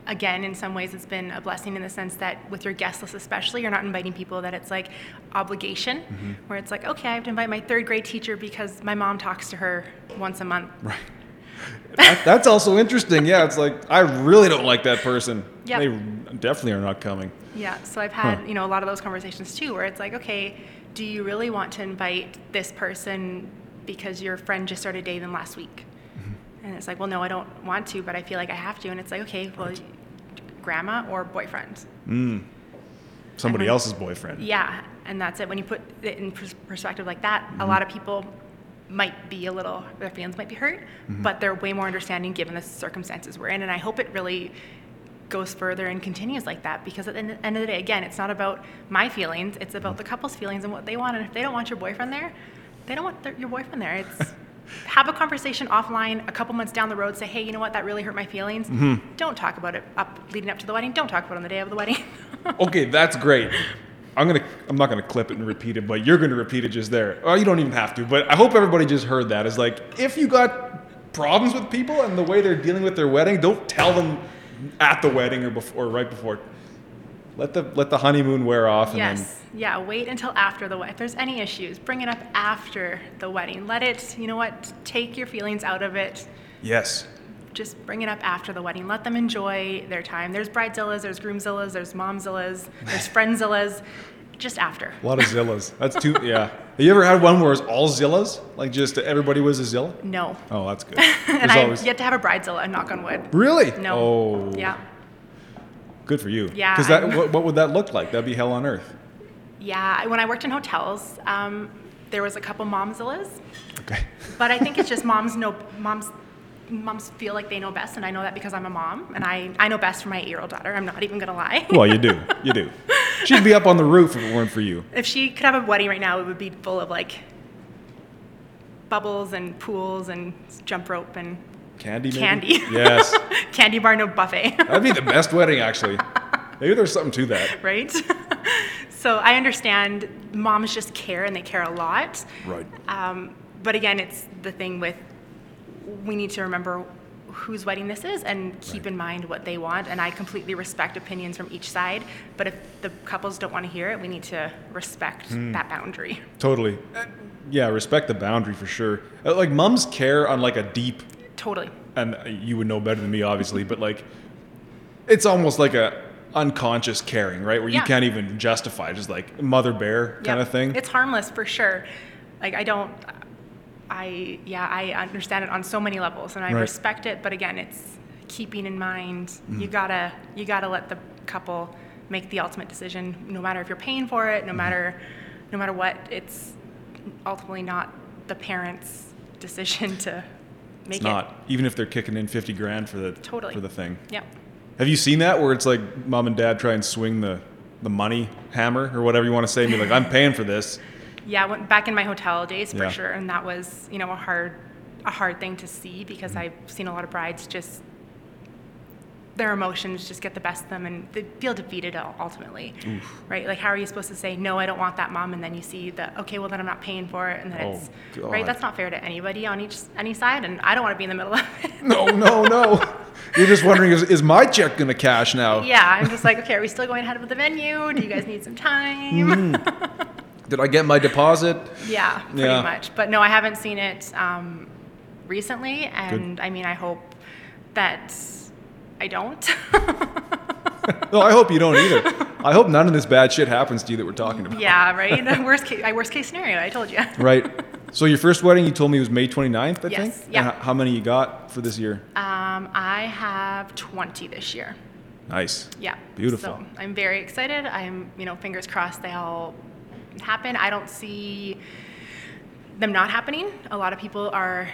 again, in some ways, it's been a blessing in the sense that with your guest list, especially, you're not inviting people that it's like obligation, Mm-hmm. where it's like, okay, I have to invite my third grade teacher because my mom talks to her once a month. right. That- that's also interesting. Yeah, it's like I really don't like that person. *laughs* Yep. They definitely are not coming. Yeah, so I've had, Huh. you know, a lot of those conversations too, where it's like, okay, do you really want to invite this person because your friend just started dating them last week? Mm-hmm. And it's like, well, no, I don't want to, but I feel like I have to. And it's like, okay, well, grandma or boyfriend? Somebody when- else's boyfriend. Yeah, and that's it. When you put it in pers- perspective like that, Mm-hmm. a lot of people might be a little, their feelings might be hurt, mm-hmm. but they're way more understanding given the circumstances we're in. And I hope it really goes further and continues like that because at the end of the day, again, it's not about my feelings, it's about the couple's feelings and what they want. And if they don't want your boyfriend there, they don't want their, your boyfriend there. It's *laughs* have a conversation offline a couple months down the road say hey you know what that really hurt my feelings mm-hmm. don't talk about it up leading up to the wedding don't talk about it on the day of the wedding *laughs* okay that's great I'm gonna I'm not gonna clip it and repeat it, but you're gonna repeat it just there. Oh, you don't even have to. But I hope everybody just heard that. Is like if you got problems with people and the way they're dealing with their wedding, don't tell them at the wedding or before or right before. Let the let the honeymoon wear off. yes. Then... Yeah. Wait until after the wedding. If there's any issues, bring it up after the wedding. Let it. You know what? Take your feelings out of it. Yes. Just bring it up after the wedding. Let them enjoy their time. There's bridezillas, there's groomzillas, there's momzillas, there's *laughs* friendzillas. Just after. A lot of zillas. That's too. Yeah. Have you ever had one where it's all zillas? Like just everybody was a zilla? No. Oh, that's good. *laughs* and I've always... yet to have a bridezilla. Knock on wood. Really? No. Oh. Yeah. Good for you. Yeah. Because that, what, what, would that look like? That'd be hell on earth. Yeah. When I worked in hotels, um, there was a couple momzillas. Okay. *laughs* But I think it's just moms know moms moms feel like they know best, and I know that because I'm a mom, and I, I know best for my eight-year-old daughter. I'm not even gonna lie. well, you do, you do. *laughs* She'd be up on the roof if it weren't for you. If she could have a wedding right now, it would be full of like bubbles and pools and jump rope and candy. Maybe? Candy. Yes. *laughs* candy bar, no buffet. That'd be the best wedding, actually. Maybe there's something to that. Right. *laughs* so I understand moms just care and they care a lot. Right. Um, but again, it's the thing with we need to remember whose wedding this is and keep in mind what they want. And I completely respect opinions from each side. But if the couples don't want to hear it, we need to respect hmm. that boundary. Totally. Uh, yeah, respect the boundary for sure. Uh, like mums care on like a deep. Totally. And you would know better than me, obviously, but like, it's almost like a unconscious caring, right? Where yeah. you can't even justify, just like mother bear kind yep. of thing. It's harmless for sure. Like I don't, I yeah I understand it on so many levels and I right. respect it but again it's keeping in mind mm. you gotta you gotta let the couple make the ultimate decision no matter if you're paying for it no mm. matter no matter what it's ultimately not the parents decision to make it's not it. even if they're kicking in 50 grand for the totally. for the thing yep have you seen that where it's like mom and dad try and swing the the money hammer or whatever you want to say and be like i'm paying for this yeah, went back in my hotel days for yeah. sure, and that was you know a hard a hard thing to see because mm-hmm. I've seen a lot of brides just their emotions just get the best of them and they feel defeated ultimately Oof. right like how are you supposed to say no i don't want that mom and then you see that okay well then i'm not paying for it and then oh, it's God. right that's not fair to anybody on each any side and i don't want to be in the middle of it *laughs* no no no you're just wondering is, is my check going to cash now yeah i'm just like okay are we still going ahead with the venue do you guys need some time mm. *laughs* Did I get my deposit? Yeah, pretty yeah. much. But no, I haven't seen it um, recently, and Good. I mean, I hope that I don't. *laughs* no, I hope you don't either. *laughs* I hope none of this bad shit happens to you that we're talking about. Yeah, right. *laughs* worst case, worst case scenario. I told you. right. So your first wedding, you told me was May 29th, I yes, think. Yeah. how many you got for this year? Um, I have 20 this year. Nice. Yeah. Beautiful. So I'm very excited. I'm, you know, fingers crossed they all happen. I don't see them not happening. A lot of people are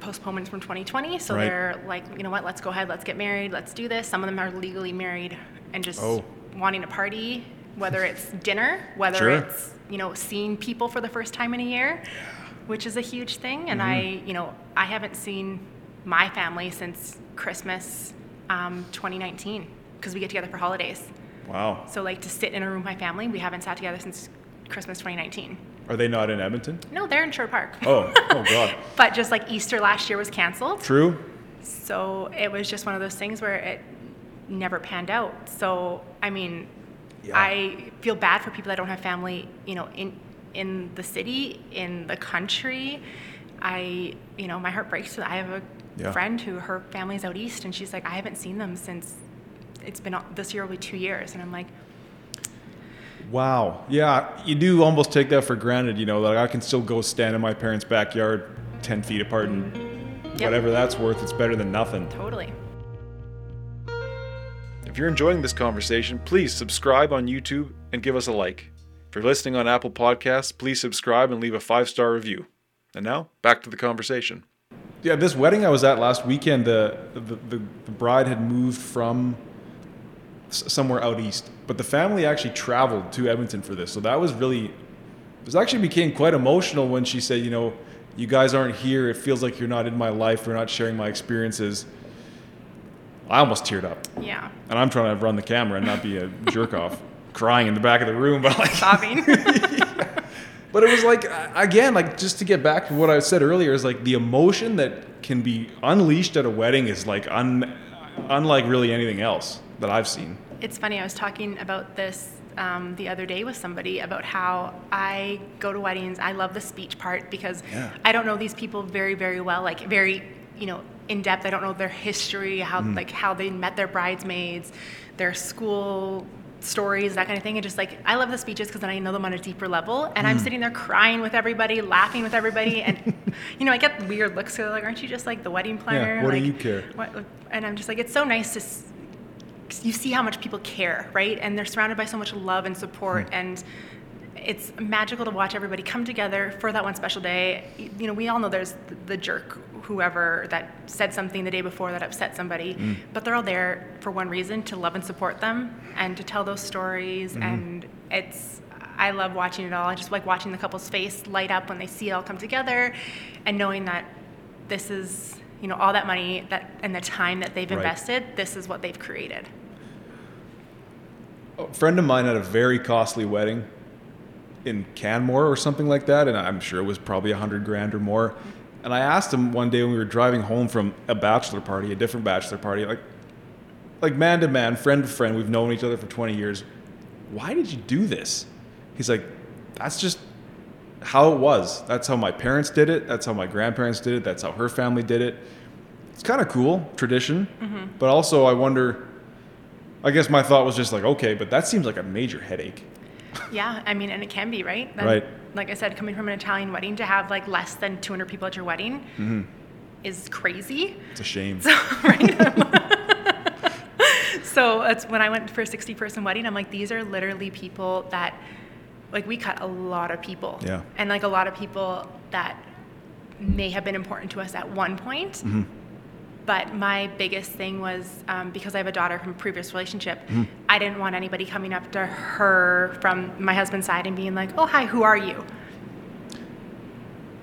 postponements from 2020, so right. they're like, you know what, let's go ahead, let's get married, let's do this. Some of them are legally married and just oh. wanting to party, whether it's dinner, whether sure. it's you know seeing people for the first time in a year, which is a huge thing. And mm-hmm. I, you know, I haven't seen my family since Christmas um, 2019 because we get together for holidays. Wow. So like to sit in a room with my family, we haven't sat together since Christmas 2019. Are they not in Edmonton? No, they're in Sherwood Park. Oh, oh God. *laughs* but just like Easter last year was canceled. True. So it was just one of those things where it never panned out. So I mean, yeah. I feel bad for people that don't have family, you know, in in the city, in the country. I, you know, my heart breaks. I have a yeah. friend who her family's out east, and she's like, I haven't seen them since it's been this year will be two years, and I'm like, Wow. Yeah, you do almost take that for granted, you know, like I can still go stand in my parents' backyard 10 feet apart and yep. whatever that's worth, it's better than nothing. Totally. If you're enjoying this conversation, please subscribe on YouTube and give us a like. If you're listening on Apple Podcasts, please subscribe and leave a five star review. And now, back to the conversation. Yeah, this wedding I was at last weekend, the the, the, the bride had moved from s- somewhere out east, but the family actually traveled to Edmonton for this. So that was really, it was actually became quite emotional when she said, you know, you guys aren't here. It feels like you're not in my life. We're not sharing my experiences. I almost teared up. Yeah. And I'm trying to run the camera and not be a *laughs* jerk off, crying in the back of the room, *laughs* but like Sobbing. *laughs* But it was like again, like just to get back to what I said earlier, is like the emotion that can be unleashed at a wedding is like un, unlike really anything else that I've seen. It's funny, I was talking about this um, the other day with somebody about how I go to weddings. I love the speech part because Yeah. I don't know these people very, very well, like very, you know, in depth. I don't know their history, how like how they met their bridesmaids, their school stories, that kind of thing. And just like I love the speeches because then I know them on a deeper level. And I'm sitting there crying with everybody, laughing with everybody, and *laughs* you know I get weird looks. So they're like, "Aren't you just like the wedding planner?" Yeah, what do you care? What? And I'm just like, it's so nice to. You see how much people care, right? And they're surrounded by so much love and support, Hmm. and it's magical to watch everybody come together for that one special day. You know, we all know there's the, jerk, whoever that said something the day before that upset somebody, Hmm. but they're all there for one reason to love and support them and to tell those stories. Mm-hmm. And it's, I love watching it all. I just like watching the couple's face light up when they see it all come together, and knowing that this is. You know, all that money that and the time that they've Right. invested, this is what they've created. A friend of mine had a very costly wedding in Canmore or something like that, and I'm sure it was probably a hundred grand or more. And I asked him one day when we were driving home from a bachelor party, a different bachelor party, like, like man to man, friend to friend, we've known each other for 20 years. Why did you do this? He's like, that's just how it was. That's how my parents did it. That's how my grandparents did it. That's how her family did it. It's kind of cool, tradition. Mm-hmm. But also, I wonder. I guess my thought was just like, okay, but that seems like a major headache. Yeah, I mean, and it can be, right? Then, Right. Like I said, coming from an Italian wedding to have like less than 200 people at your wedding Mm-hmm. is crazy. It's a shame. So *laughs* *laughs* it's when I went for a 60 person wedding, I'm like, these are literally people that, like, we cut a lot of people. Yeah. And like a lot of people that may have been important to us at one point. Mm-hmm. But my biggest thing was um, because I have a daughter from a previous relationship, Mm-hmm. I didn't want anybody coming up to her from my husband's side and being like, "Oh, hi, who are you?"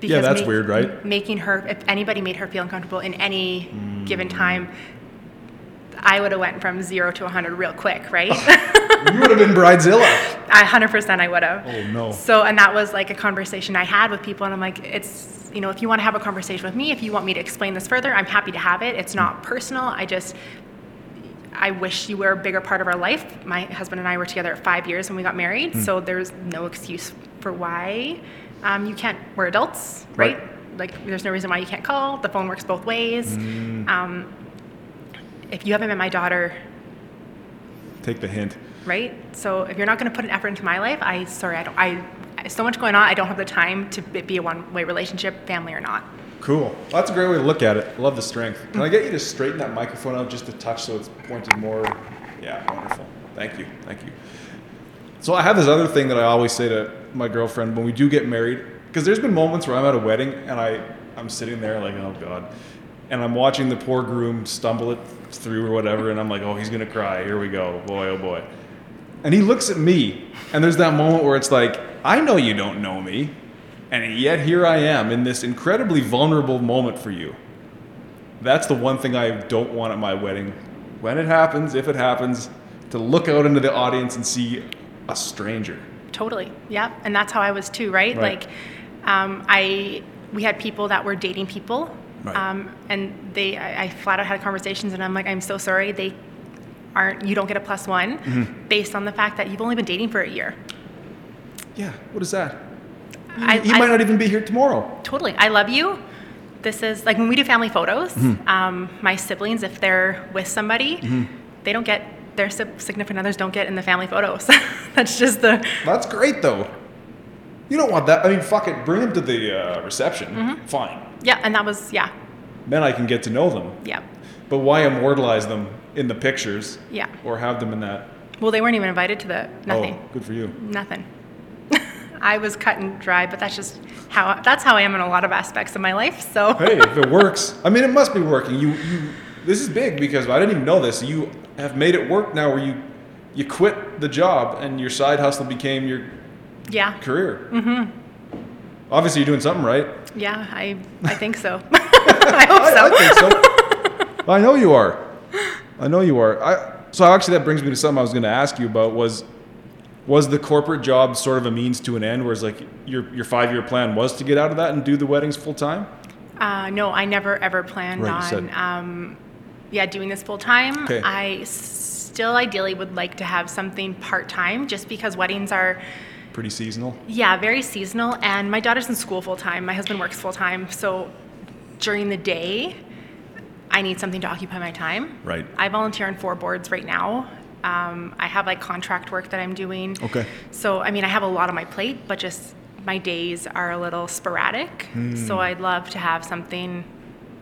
Yeah, that's weird, right? Making her, if anybody made her feel uncomfortable in any Mm. given time, I would have went from zero to 100 real quick, right? *laughs* you would have been bridezilla. I 100% I would have. Oh no. So, and that was like a conversation I had with people, and I'm like, it's, you know, if you want to have a conversation with me, if you want me to explain this further, I'm happy to have it. It's not personal. I just, I wish you were a bigger part of our life. My husband and I were together five years when we got married, so there's no excuse for why um, you can't. We're adults, right? Right. Like, there's no reason why you can't call. The phone works both ways. Um, if you haven't met my daughter, Take the hint. Right? So if you're not going to put an effort into my life, I sorry, I don't. I so much going on. I don't have the time to be a one-way relationship, family or not. Cool. That's a great way to look at it. Love the strength. Can I get you to straighten that microphone out just a touch so it's pointed more? Yeah, wonderful. Thank you. Thank you. So I have this other thing that I always say to my girlfriend when we do get married, because there's been moments where I'm at a wedding and I I'm sitting there like, oh god, and I'm watching the poor groom stumble it through or whatever, and I'm like, oh, he's gonna cry. Here we go, boy, oh boy. And he looks at me, and there's that moment where it's like, I know you don't know me, and yet here I am in this incredibly vulnerable moment for you. That's the one thing I don't want at my wedding. When it happens, if it happens, to look out into the audience and see a stranger. Totally. Yeah. And that's how I was too, right? Right. Like, um, I we had people that were dating people, Right. um, and they I, I flat out had conversations, and I'm like, I'm so sorry, they aren't. You don't get a plus one Mm-hmm. based on the fact that you've only been dating for a year. Yeah, what is that? He, I- he I- might not even be here tomorrow. Totally. I love you. This is like when we do family photos, Mm-hmm. um, my siblings, if they're with somebody, they don't get, their significant others don't get in the family photos. *laughs* That's just the, That's great though. You don't want that. I mean, fuck it. Bring them to the uh, reception. Mm-hmm. Fine. yeah, and that was, yeah, Then I can get to know them. yeah, But why immortalize them in the pictures yeah. or have them in that? Well, they weren't even invited to the, nothing, Oh, good for you. nothing. *laughs* I was cut and dry, but that's just how that's how I am in a lot of aspects of my life. So *laughs* hey, if it works, I mean, it must be working. You you this is big because I didn't even know this. You have made it work now, where you you quit the job and your side hustle became your yeah career. Mm-hmm. Obviously, you're doing something right. Yeah, I I think so. *laughs* I hope so. I, I think so. I know you are. I know you are. I, so actually, that brings me to something I was going to ask you about. Was was the corporate job sort of a means to an end? Whereas like your your five year plan was to get out of that and do the weddings full time? Uh, no, I never ever planned right, on um, yeah doing this full time. Okay. I still ideally would like to have something part time, just because weddings are pretty seasonal. Yeah, very seasonal. And my daughter's in school full time. My husband works full time, so during the day I need something to occupy my time. Right. I volunteer on four boards right now. Um, I have like contract work that I'm doing. Okay. So I mean, I have a lot on my plate, but just my days are a little sporadic. Mm. So I'd love to have something.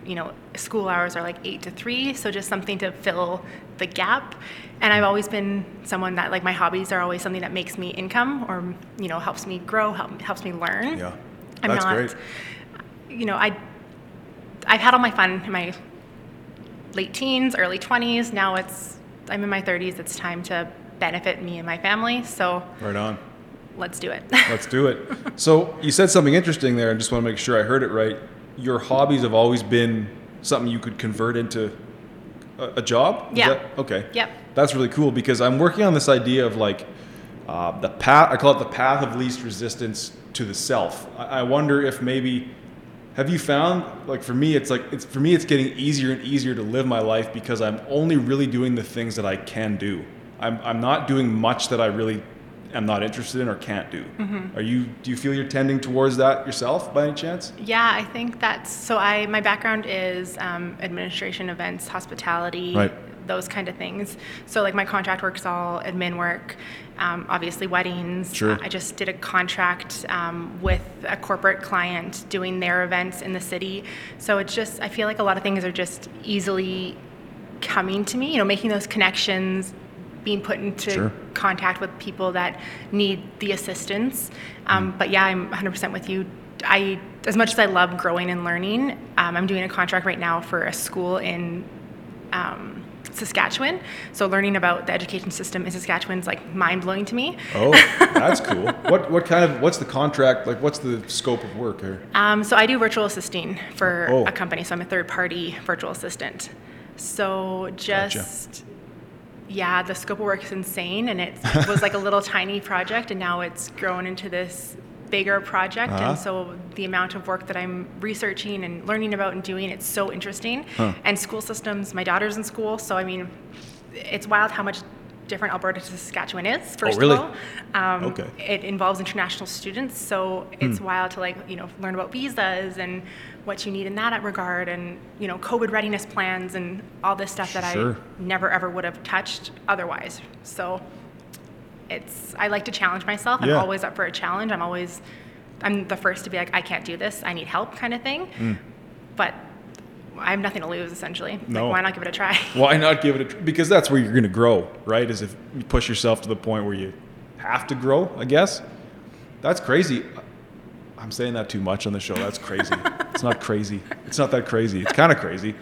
You know, school hours are like eight to three, so just something to fill the gap. And I've always been someone that like my hobbies are always something that makes me income or you know helps me grow, help, helps me learn. Yeah, I'm that's not, great. You know, I I've had all my fun in my late teens, early 20s. Now it's I'm in my 30s. It's time to benefit me and my family. So right on. Let's do it. *laughs* Let's do it. So you said something interesting there. I just want to make sure I heard it right. Your hobbies have always been something you could convert into a, a job. Is yeah. That, okay. Yep. That's really cool because I'm working on this idea of like uh, the path. I call it the path of least resistance to the self. I, I wonder if maybe have you found like for me it's like it's for me it's getting easier and easier to live my life because i'm only really doing the things that i can do. I'm, I'm not doing much that i really am not interested in or can't do. Mm-hmm. are you do you feel you're tending towards that yourself by any chance? Yeah i think that's so i my background is um, administration events hospitality right those kind of things. So like my contract work's all admin work, um, obviously weddings. Sure. I just did a contract um, with a corporate client doing their events in the city. So it's just I feel like a lot of things are just easily coming to me. You know, making those connections, being put into sure. contact with people that need the assistance. Um, mm. But yeah, I'm 100% with you. I, as much as I love growing and learning, um, I'm doing a contract right now for a school in um, Saskatchewan. So learning about the education system in Saskatchewan is like mind blowing to me. Oh, *laughs* that's cool. what what kind of what's the contract like? What's the scope of work here? Um, so I do virtual assisting for oh. a company. So I'm a third party virtual assistant. So just. Gotcha. Yeah, the scope of work is insane, and it was like a little tiny project, and now it's grown into this bigger project uh-huh. and so the amount of work that i'm researching and learning about and doing it's so interesting huh. and school systems my daughter's in school so i mean it's wild how much different alberta to saskatchewan is oh, first oh, really? of all um, okay. it involves international students so it's hmm. wild to like you know learn about visas and what you need in that regard and you know covid readiness plans and all this stuff that sure. i never ever would have touched otherwise so it's I like to challenge myself. I'm always up for a challenge. I'm always I'm the first to be like I can't do this. I need help kind of thing. Mm. But I have nothing to lose essentially. No. Like, why not give it a try? *laughs* Why not give it a try? Because that's where you're going to grow, right? Is if you push yourself to the point where you have to grow, I guess. That's crazy. I'm saying that too much on the show. That's crazy. it's not crazy. It's not that crazy. It's kind of crazy.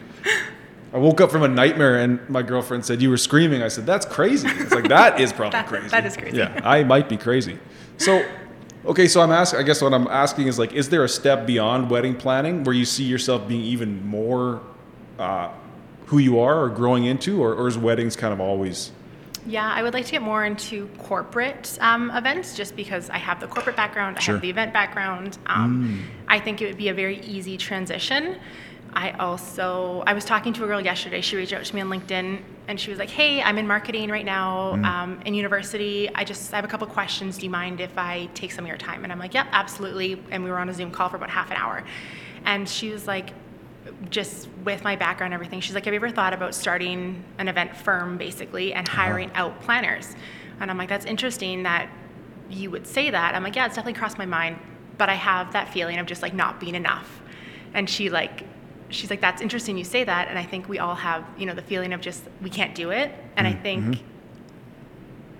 I woke up from a nightmare and my girlfriend said, You were screaming. I said, That's crazy. It's like, That is probably *laughs* that, crazy. That is crazy. Yeah, I might be crazy. So, okay, so I'm asking, I guess what I'm asking is like, is there a step beyond wedding planning where you see yourself being even more uh, who you are or growing into, or, or is weddings kind of always? Yeah, I would like to get more into corporate um, events just because I have the corporate background, I sure. have the event background. Um, mm. I think it would be a very easy transition. I also I was talking to a girl yesterday. She reached out to me on LinkedIn and she was like, "Hey, I'm in marketing right now mm um, in university. I just I have a couple questions. Do you mind if I take some of your time?" And I'm like, "Yep, absolutely." And we were on a Zoom call for about half an hour, and she was like, just with my background and everything, she's like, "Have you ever thought about starting an event firm, basically, and uh-huh. hiring uh-huh. out planners?" And I'm like, "That's interesting that you would say that." I'm like, "Yeah, it's definitely crossed my mind." But I have that feeling of just like not being enough. And she like she's like, that's interesting you say that. And I think we all have, you know, the feeling of just, we can't do it. And mm-hmm. I think,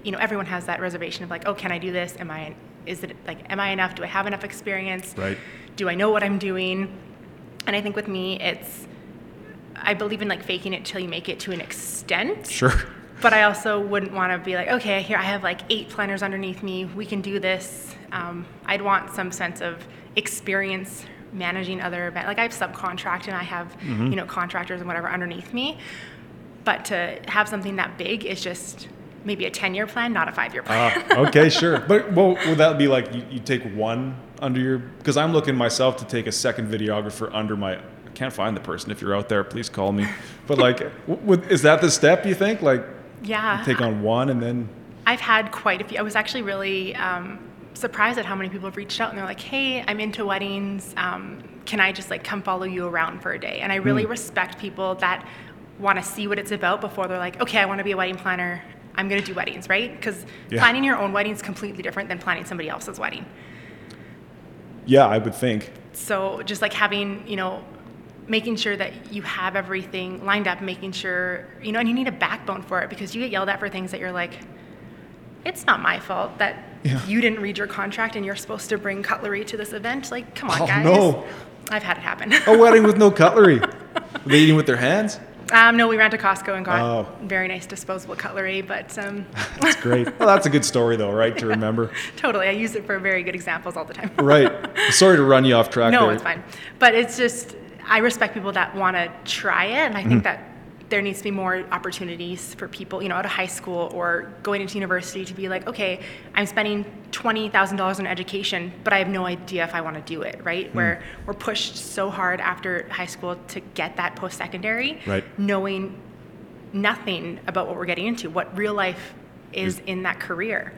you know, everyone has that reservation of like, oh, can I do this? Am I is it like, am I enough? Do I have enough experience? Right. Do I know what I'm doing? And I think with me, it's, I believe in like faking it till you make it to an extent. Sure. But I also wouldn't want to be like, okay, here I have like eight planners underneath me. We can do this. Um, I'd want some sense of experience managing other events. Like I have subcontract and I have, Mm-hmm. you know, contractors and whatever underneath me. But to have something that big is just maybe a 10 year plan, not a five year plan. Ah, *laughs* okay, sure. But well, would that be like you, you take one under your? Because I'm looking myself to take a second videographer under my. I can't find the person. If you're out there, please call me. But like, *laughs* is that the step you think? Like, yeah. take on one and then. I've had quite a few. I was actually really um, surprised at how many people have reached out and they're like, "Hey, I'm into weddings. Um, can I just like come follow you around for a day?" And I really Hmm. respect people that want to see what it's about before they're like, "Okay, I want to be a wedding planner. I'm going to do weddings, right?" Because Yeah. planning your own wedding is completely different than planning somebody else's wedding. Yeah, I would think. So just like having, you know, making sure that you have everything lined up, making sure, you know, and you need a backbone for it because you get yelled at for things that you're like, it's not my fault that Yeah. you didn't read your contract and you're supposed to bring cutlery to this event. Like, come on, Oh, guys. no. I've had it happen. A wedding with no cutlery. Were *laughs* they eating with their hands? um, no, we ran to Costco and got Oh. very nice disposable cutlery, but um, *laughs* That's great. Well, that's a good story though, right? To *laughs* remember. totally, I use it for very good examples all the time. Right. Sorry to run you off track. No, there. it's fine. But it's just, I respect people that want to try it, and I Mm-hmm. think that there needs to be more opportunities for people, you know, out of high school or going into university to be like, okay, I'm spending twenty thousand dollars on education, but I have no idea if I want to do it. Right? Hmm. Where we're pushed so hard after high school to get that post-secondary, Right. knowing nothing about what we're getting into, what real life is in that career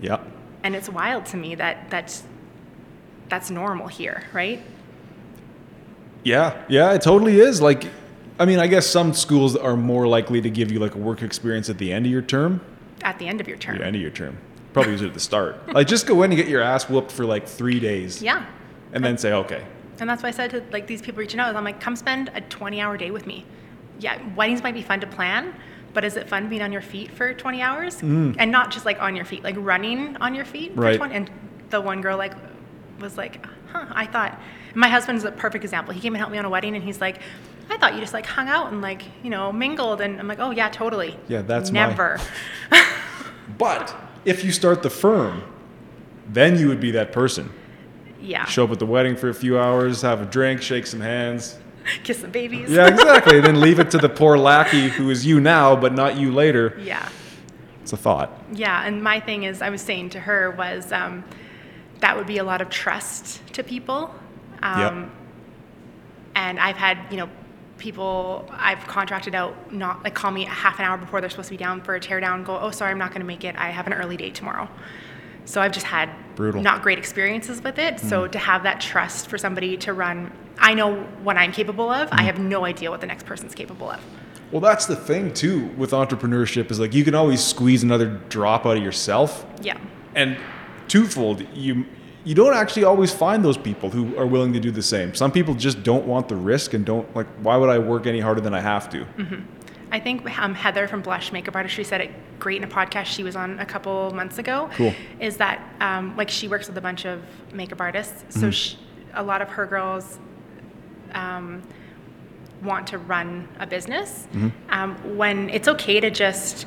Yeah. and it's wild to me that that's that's normal here right Yeah, yeah, it totally is. Like, I mean, I guess some schools are more likely to give you like a work experience at the end of your term. at the end of your term The end of your term. Probably use it at the start. *laughs* Like, just go in and get your ass whooped for like three days. yeah And then say, okay. and that's why i said to like these people reaching out i'm like come spend a 20 hour day with me yeah weddings might be fun to plan but is it fun being on your feet for 20 hours and not just like on your feet like running on your feet for Mm. Right. 20 and the one girl like was like huh i thought my husband's a perfect example he came and helped me on a wedding and he's like I thought you just like hung out and like, you know, mingled and I'm like, "Oh yeah, totally." Yeah, that's my- never. *laughs* But if you start the firm, then you would be that person. yeah. Show up at the wedding for a few hours, have a drink, shake some hands. *laughs* Kiss the babies. Yeah, exactly. then leave it to the *laughs* poor lackey who is you now, but not you later. yeah. It's a thought. Yeah, and my thing is, I was saying to her was um, that would be a lot of trust to people. Um, Yep. And I've had, you know, people I've contracted out not like call me a half an hour before they're supposed to be down for a teardown. Go, oh, sorry, I'm not going to make it. I have an early date tomorrow. So I've just had Brutal. not great experiences with it. So mm-hmm. to have that trust for somebody to run, I know what I'm capable of. I mm-hmm. have no idea what the next person's capable of. Well, that's the thing too with entrepreneurship is like you can always squeeze another drop out of yourself. Yeah. And twofold, you you don't actually always find those people who are willing to do the same. Some people just don't want the risk and don't like why would I work any harder than I have to? I think um, Heather from Blush Makeup Artistry said it great in a podcast she was on a couple months ago. Cool. Is that um, like she works with a bunch of makeup artists, Mm-hmm. so she, a lot of her girls um, want to run a business. Mm-hmm. Um, when it's okay to just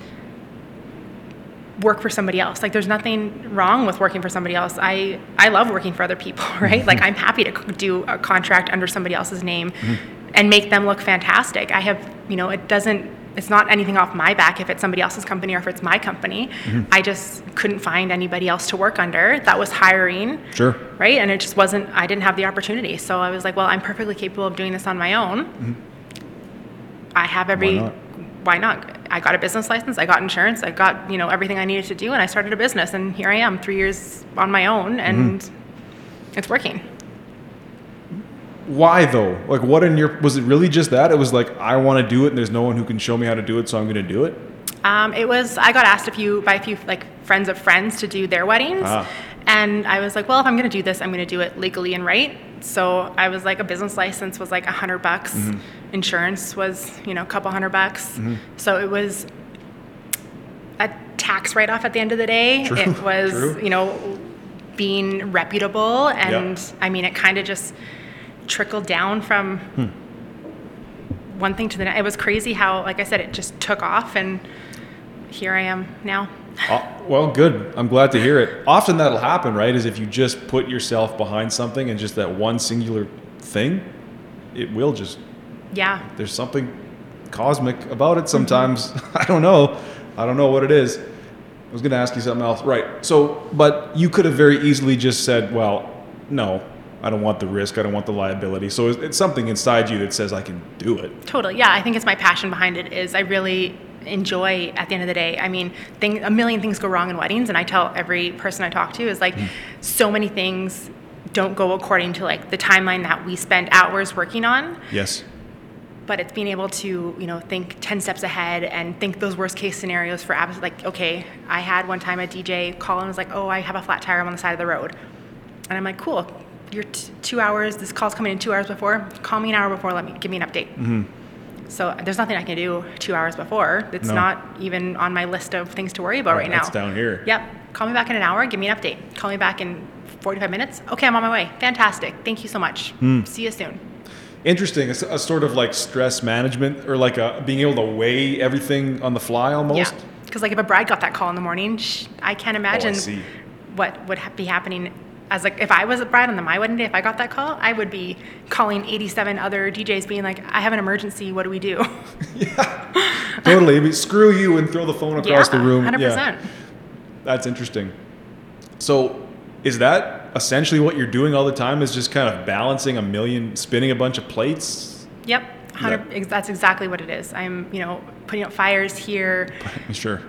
work for somebody else. Like there's nothing wrong with working for somebody else. I I love working for other people, *laughs* right? Like I'm happy to do a contract under somebody else's name mm-hmm. and make them look fantastic. I have, you know, it doesn't it's not anything off my back if it's somebody else's company or if it's my company. Mm-hmm. I just couldn't find anybody else to work under that was hiring Sure. right? And it just wasn't, I didn't have the opportunity. So I was like, well, I'm perfectly capable of doing this on my own. Mm-hmm. I have every, not? why not? I got a business license, I got insurance, I got, you know, everything I needed to do, and I started a business. And here I am, three years on my own, and it's working. Why though? Like what in your was it really just that? It was like I want to do it and there's no one who can show me how to do it, so I'm going to do it. Um, it was, I got asked a few, by a few like friends of friends to do their weddings. Ah. And I was like, well, if I'm going to do this, I'm going to do it legally and right. So I was like, a business license was like a hundred bucks. Insurance was, you know, a couple hundred bucks. So it was a tax write off at the end of the day. True, It *laughs* was, true. you know, being reputable, and I mean, it kind of just trickled down from one thing to the next. It was crazy how, like I said, it just took off, and here I am now. Uh, well, good. I'm glad to hear it. Often that'll happen, right? Is if you just put yourself behind something and just that one singular thing, it will just. Yeah. There's something cosmic about it sometimes. Mm-hmm. *laughs* I don't know. I don't know what it is. I was going to ask you something else. Right. So, but you could have very easily just said, well, no, I don't want the risk. I don't want the liability. So it's, it's something inside you that says I can do it. Totally. Yeah. I think it's my passion behind it is I really enjoy at the end of the day. I mean, thing, a million things go wrong in weddings, and I tell every person I talk to is like, mm. so many things don't go according to like the timeline that we spend hours working on. Yes. But it's being able to, you know, think 10 steps ahead and think those worst case scenarios for abs. Like, okay, I had one time a DJ call and was like, oh, I have a flat tire I'm on the side of the road. And I'm like, cool, you're t- two hours, this call's coming in two hours before. Call me an hour before, let me give me an update. So there's nothing I can do two hours before. It's No. not even on my list of things to worry about right now. That's down here. Yep. Call me back in an hour. Give me an update. Call me back in 45 minutes. Okay, I'm on my way. Fantastic. Thank you so much. Hmm. See you soon. Interesting. It's a sort of like stress management or like a, being able to weigh everything on the fly almost. Yeah. Because like if a bride got that call in the morning, sh- I can't oh, imagine Oh, see. what would ha- be happening. As like if I was a bride on the my wedding day, if I got that call, I would be calling 87 other DJs, being like, "I have an emergency. What do we do?" *laughs* yeah, Totally. I mean, screw you and throw the phone across the room. 100. Yeah. percent That's interesting. So, is that essentially what you're doing all the time? Is just kind of balancing a million, spinning a bunch of plates? Yep. 100, ex- That's exactly what it is. I'm, you know, putting out fires here. *laughs* Sure.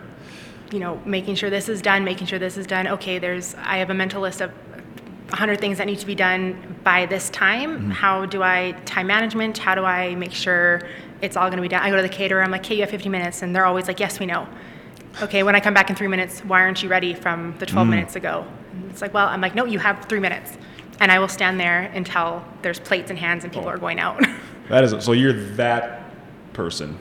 you know, making sure this is done, making sure this is done. Okay, there's, I have a mental list of 100 things that need to be done by this time. Mm-hmm. How do I time management? How do I make sure it's all going to be done? I go to the caterer, I'm like, okay, you have 50 minutes. And they're always like, yes, we know. Okay, when I come back in three minutes, why aren't you ready from the 12 mm. minutes ago? And it's like, well, I'm like, no, you have three minutes. And I will stand there until there's plates and hands and people Oh. are going out. *laughs* That is so you're that person.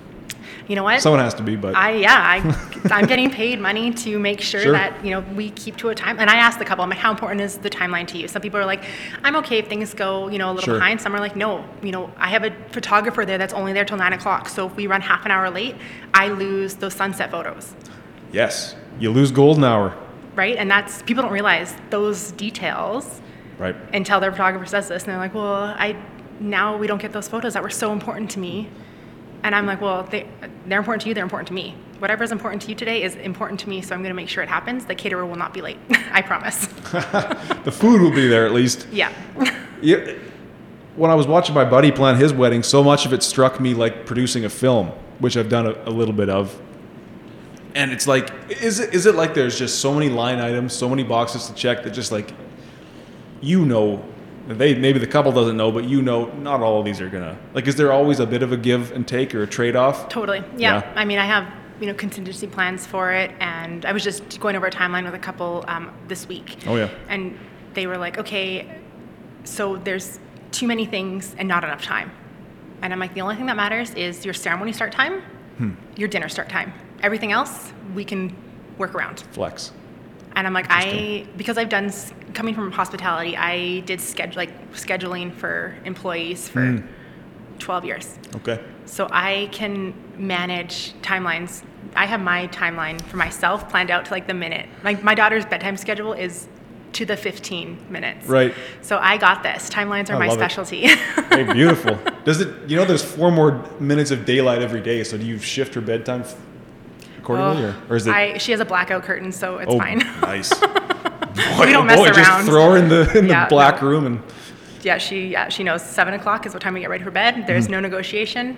you know what? Someone has to be, but I yeah, I, *laughs* I'm getting paid money to make sure, Sure. that you know we keep to a time. And I asked the couple, I'm like, how important is the timeline to you? Some people are like, I'm okay if things go you know a little Sure. behind. Some are like, no, you know, I have a photographer there that's only there till nine o'clock. So if we run half an hour late, I lose those sunset photos, yes, you lose golden hour. Right? And that's people don't realize those details Right. until their photographer says this, and they're like, well, I now we don't get those photos that were so important to me. And I'm like, well, they, they're important to you, they're important to me. Whatever is important to you today is important to me, so I'm going to make sure it happens. The caterer will not be late. *laughs* I promise. *laughs* The food will be there at least. yeah. Yeah. When I was watching my buddy plan his wedding, so much of it struck me like producing a film, which I've done a, a little bit of. And it's like, is it is it like there's just so many line items, so many boxes to check that just like, you know, they maybe the couple doesn't know, but you know, not all of these are gonna like. Is there always a bit of a give and take or a trade off? Totally. Yeah. Yeah. I mean, I have you know contingency plans for it, and I was just going over a timeline with a couple um, this week. Oh, yeah. And they were like, okay, so there's too many things and not enough time. And I'm like, the only thing that matters is your ceremony start time, Hmm. your dinner start time. Everything else we can work around. Flex. And I'm like, I because I've done coming from hospitality, I did schedule like scheduling for employees for Mm. 12 years. Okay. So I can manage timelines. I have my timeline for myself planned out to like the minute. My, my daughter's bedtime schedule is to the 15 minutes. Right. So I got this. Timelines are I my specialty. *laughs* Hey, beautiful. Does it? You know, there's four more minutes of daylight every day. So do you shift her bedtime accordingly, or, or is it? Oh, I, she has a blackout curtain, so it's oh, fine. *laughs* nice. Boy, We don't oh mess boy, around. Just throw her in the in Yeah, the black no. room and yeah, she yeah, she knows seven o'clock is what time we get ready for bed. There's Mm-hmm. no negotiation.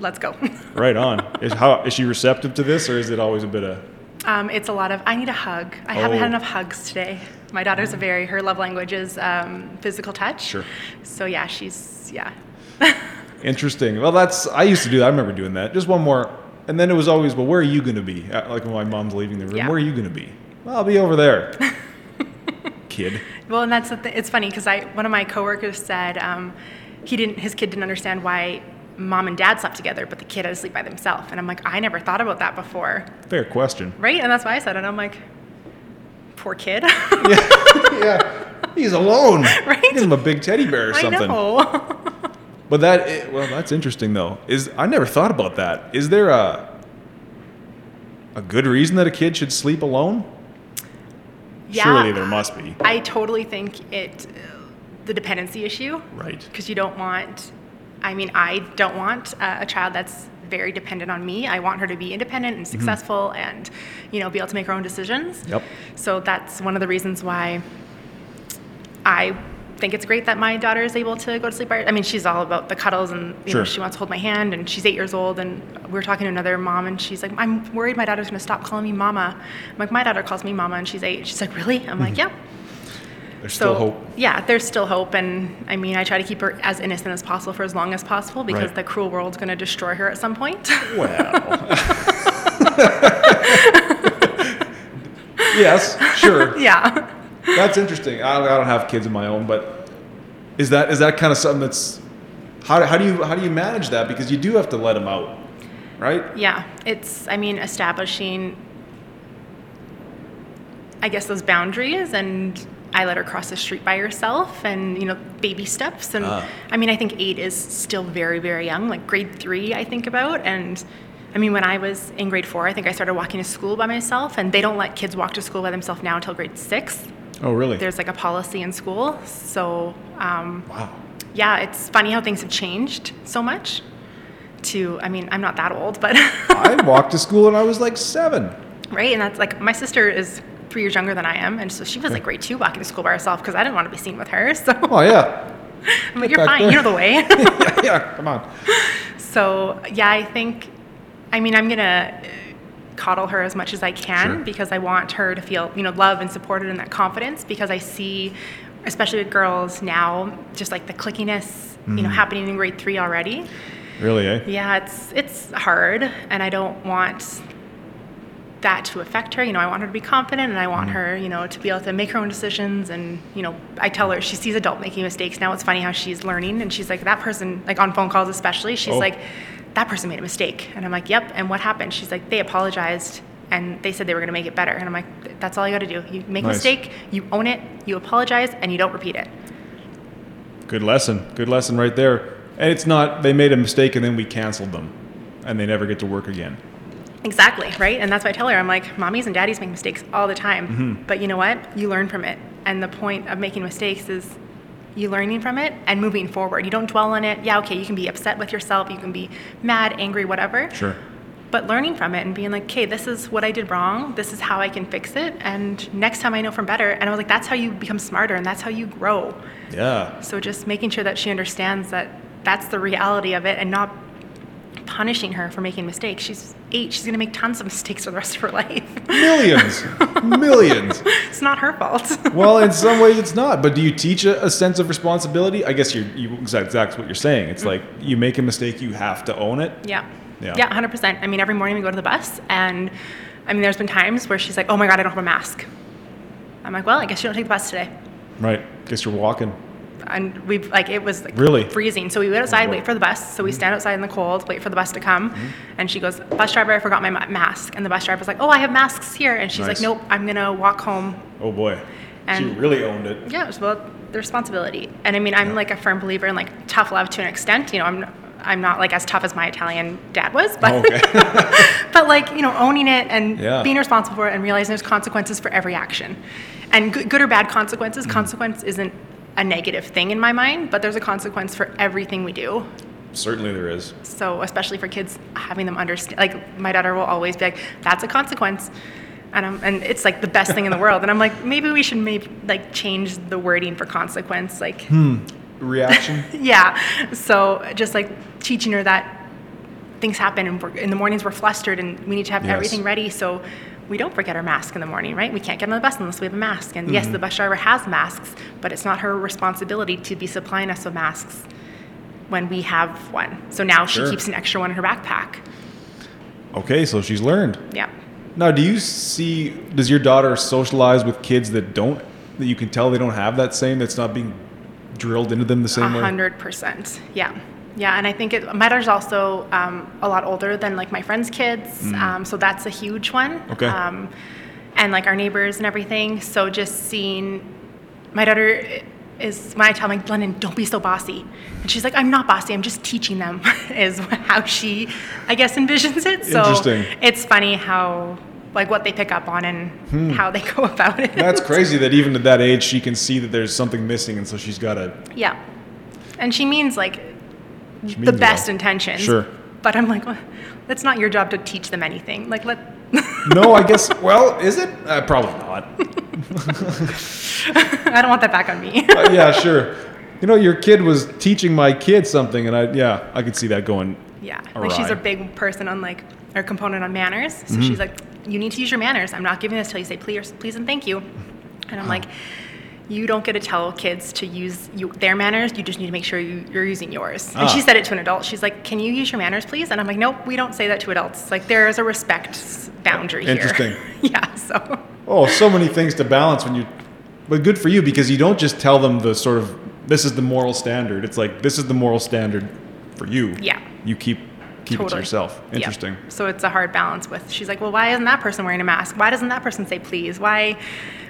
Let's go. *laughs* right on. Is how is she receptive to this, or is it always a bit of? Um, it's a lot of I need a hug. I haven't had Oh. enough hugs today. My daughter's a very her love language is um, physical touch. Sure. So yeah, she's yeah. *laughs* Interesting. Well, that's I used to do that. I remember doing that. Just one more, and then it was always, well, where are you going to be? Uh, Like when my mom's leaving the room, Yeah. where are you going to be? Well, I'll be over there, *laughs* kid. Well, and that's the th- it's funny because I one of my coworkers said um, he didn't his kid didn't understand why mom and dad slept together, but the kid had to sleep by themselves. And I'm like, I never thought about that before, Fair question. right? And that's why I said it. I'm like, poor kid. *laughs* *laughs* yeah, he's alone. Right? Give him a big teddy bear or something. I know. But that well, that's interesting though. Is I never thought about that. Is there a a good reason that a kid should sleep alone? Yeah, Surely there must be. I totally think it the dependency issue. Right. Because you don't want. I mean, I don't want a, a child that's very dependent on me. I want her to be independent and successful mm-hmm. and, you know, be able to make her own decisions. Yep. So that's one of the reasons why I think it's great that my daughter is able to go to sleep by. I mean, she's all about the cuddles and you sure. know she wants to hold my hand and she's eight years old and we were talking to another mom and she's like, I'm worried my daughter's going to stop calling me mama. I'm like, my daughter calls me mama and she's eight. She's like, really? I'm like, mm-hmm. yeah. There's so, still hope. Yeah, there's still hope, and I mean, I try to keep her as innocent as possible for as long as possible because right. the cruel world's going to destroy her at some point. Well. *laughs* *laughs* yes, sure. Yeah. That's interesting. I, I don't have kids of my own, but is that is that kind of something that's how, how do you how do you manage that because you do have to let them out, right? Yeah, it's I mean establishing I guess those boundaries and I let her cross the street by herself and you know baby steps and uh. I mean I think 8 is still very very young like grade 3 I think about and I mean when I was in grade 4 I think I started walking to school by myself and they don't let kids walk to school by themselves now until grade 6 Oh, really? There's like a policy in school. So, um, wow. Yeah, it's funny how things have changed so much. To, I mean, I'm not that old, but *laughs* I walked to school when I was like seven. Right, and that's like my sister is three years younger than I am, and so she was like grade two walking to school by herself because I didn't want to be seen with her. *laughs* So. Oh yeah. I'm like, you're fine. There. You know the way. *laughs* yeah, yeah, come on. So yeah, I think, I mean, I'm gonna coddle her as much as I can sure. because I want her to feel, you know, love and supported and that confidence because I see, especially with girls now, just like the clickiness, mm-hmm. you know, mm-hmm. happening in grade three already. Really, eh? Yeah, it's it's hard, and I don't want that to affect her. You know, I want her to be confident, and I want mm-hmm. her, you know, to be able to make her own decisions. And you know, I tell her she sees adult making mistakes now. It's funny how she's learning, and she's like that person, like on phone calls especially. She's oh. like that person made a mistake. And I'm like, yep. And what happened? She's like, they apologized and they said they were going to make it better. And I'm like, that's all you got to do. You make nice. a mistake, you own it, you apologize, and you don't repeat it. Good lesson. Good lesson right there. And it's not, they made a mistake and then we canceled them and they never get to work again. Exactly, right? And that's why I tell her, I'm like, mommies and daddies make mistakes all the time. Mm-hmm. But you know what? You learn from it. And the point of making mistakes is you learning from it and moving forward. You don't dwell on it. Yeah, okay, you can be upset with yourself, you can be mad, angry, whatever. Sure. But learning from it and being like, okay, this is what I did wrong. This is how I can fix it. And next time I know from better. And I was like, that's how you become smarter and that's how you grow. Yeah. So just making sure that she understands that that's the reality of it and not punishing her for making mistakes. She's eight. She's going to make tons of mistakes for the rest of her life. Millions. *laughs* Millions. It's not her fault. well, in some ways it's not. But do you teach a, a sense of responsibility? I guess you're, you exactly what you're saying. It's mm-hmm. like you make a mistake, you have to own it. Yeah. Yeah. Yeah, 100%. I mean, every morning we go to the bus and I mean, there's been times where she's like, oh my God, I don't have a mask. I'm like, well, I guess you don't take the bus today. Right. Guess you're walking and we like it was like really freezing. So we went outside, wait for the bus. So we mm-hmm. stand outside in the cold, wait for the bus to come. Mm-hmm. And she goes, "Bus driver, I forgot my mask." And the bus driver driver's like, "Oh, I have masks here." And she's nice. like, "Nope, I'm gonna walk home." Oh boy, and she really owned it. Yeah, it was about the responsibility. And I mean, I'm like a firm believer in like tough love to an extent. You know, I'm I'm not like as tough as my Italian dad was, but oh, okay. *laughs* *laughs* but like you know, owning it and yeah. being responsible for it and realizing there's consequences for every action, and good, good or bad consequences. Mm. Consequence isn't a negative thing in my mind, but there's a consequence for everything we do. Certainly there is. So, especially for kids, having them understand, like my daughter will always be like, "That's a consequence," and I'm, and it's like the best thing in the world. And I'm like, maybe we should maybe like change the wording for consequence, like hmm. reaction. *laughs* yeah. So just like teaching her that things happen, and in the mornings we're flustered, and we need to have yes. everything ready. So we don't forget our mask in the morning, right? We can't get on the bus unless we have a mask. And mm-hmm. yes, the bus driver has masks, but it's not her responsibility to be supplying us with masks when we have one. So now sure. she keeps an extra one in her backpack. Okay, so she's learned. Yeah. Now, do you see, does your daughter socialize with kids that don't, that you can tell they don't have that same, that's not being drilled into them the same 100%, way? 100%. Yeah. Yeah, and I think it, my daughter's also um, a lot older than like my friends' kids, mm. um, so that's a huge one. Okay. Um, and like our neighbors and everything. So just seeing my daughter is when I tell my London, don't be so bossy. And she's like, I'm not bossy, I'm just teaching them, *laughs* is how she, I guess, envisions it. So Interesting. it's funny how, like, what they pick up on and Hmm. how they *laughs* go about it. That's crazy that even at that age she can see that there's something missing, and so she's got to. Yeah. And she means, like, the best well. intentions. Sure. But I'm like, well, it's not your job to teach them anything. Like, let. *laughs* No, I guess. *laughs* Well, is it? Uh, probably not. I don't want that back on me. *laughs* Uh, yeah, sure. You know, your kid was teaching my kid something, and I yeah, I could see that going. Yeah, like she's a big person on like or component on manners. So Mm-hmm. she's like, you need to use your manners. I'm not giving this till you say please, please and thank you. And I'm like, you don't get to tell kids to use you, their manners. You just need to make sure you, you're using yours. And she Ah. said it to an adult. She's like, can you use your manners, please? And I'm like, nope, we don't say that to adults. Like there is a respect boundary here. Interesting. *laughs* yeah. So Oh, so many things to balance when you. But good for you because you don't just tell them the sort of this is the moral standard. It's like this is the moral standard for you. Yeah. You keep keep it to Totally. yourself. Yep. Interesting. So it's a hard balance with. She's like, well, why isn't that person wearing a mask? Why doesn't that person say please? Why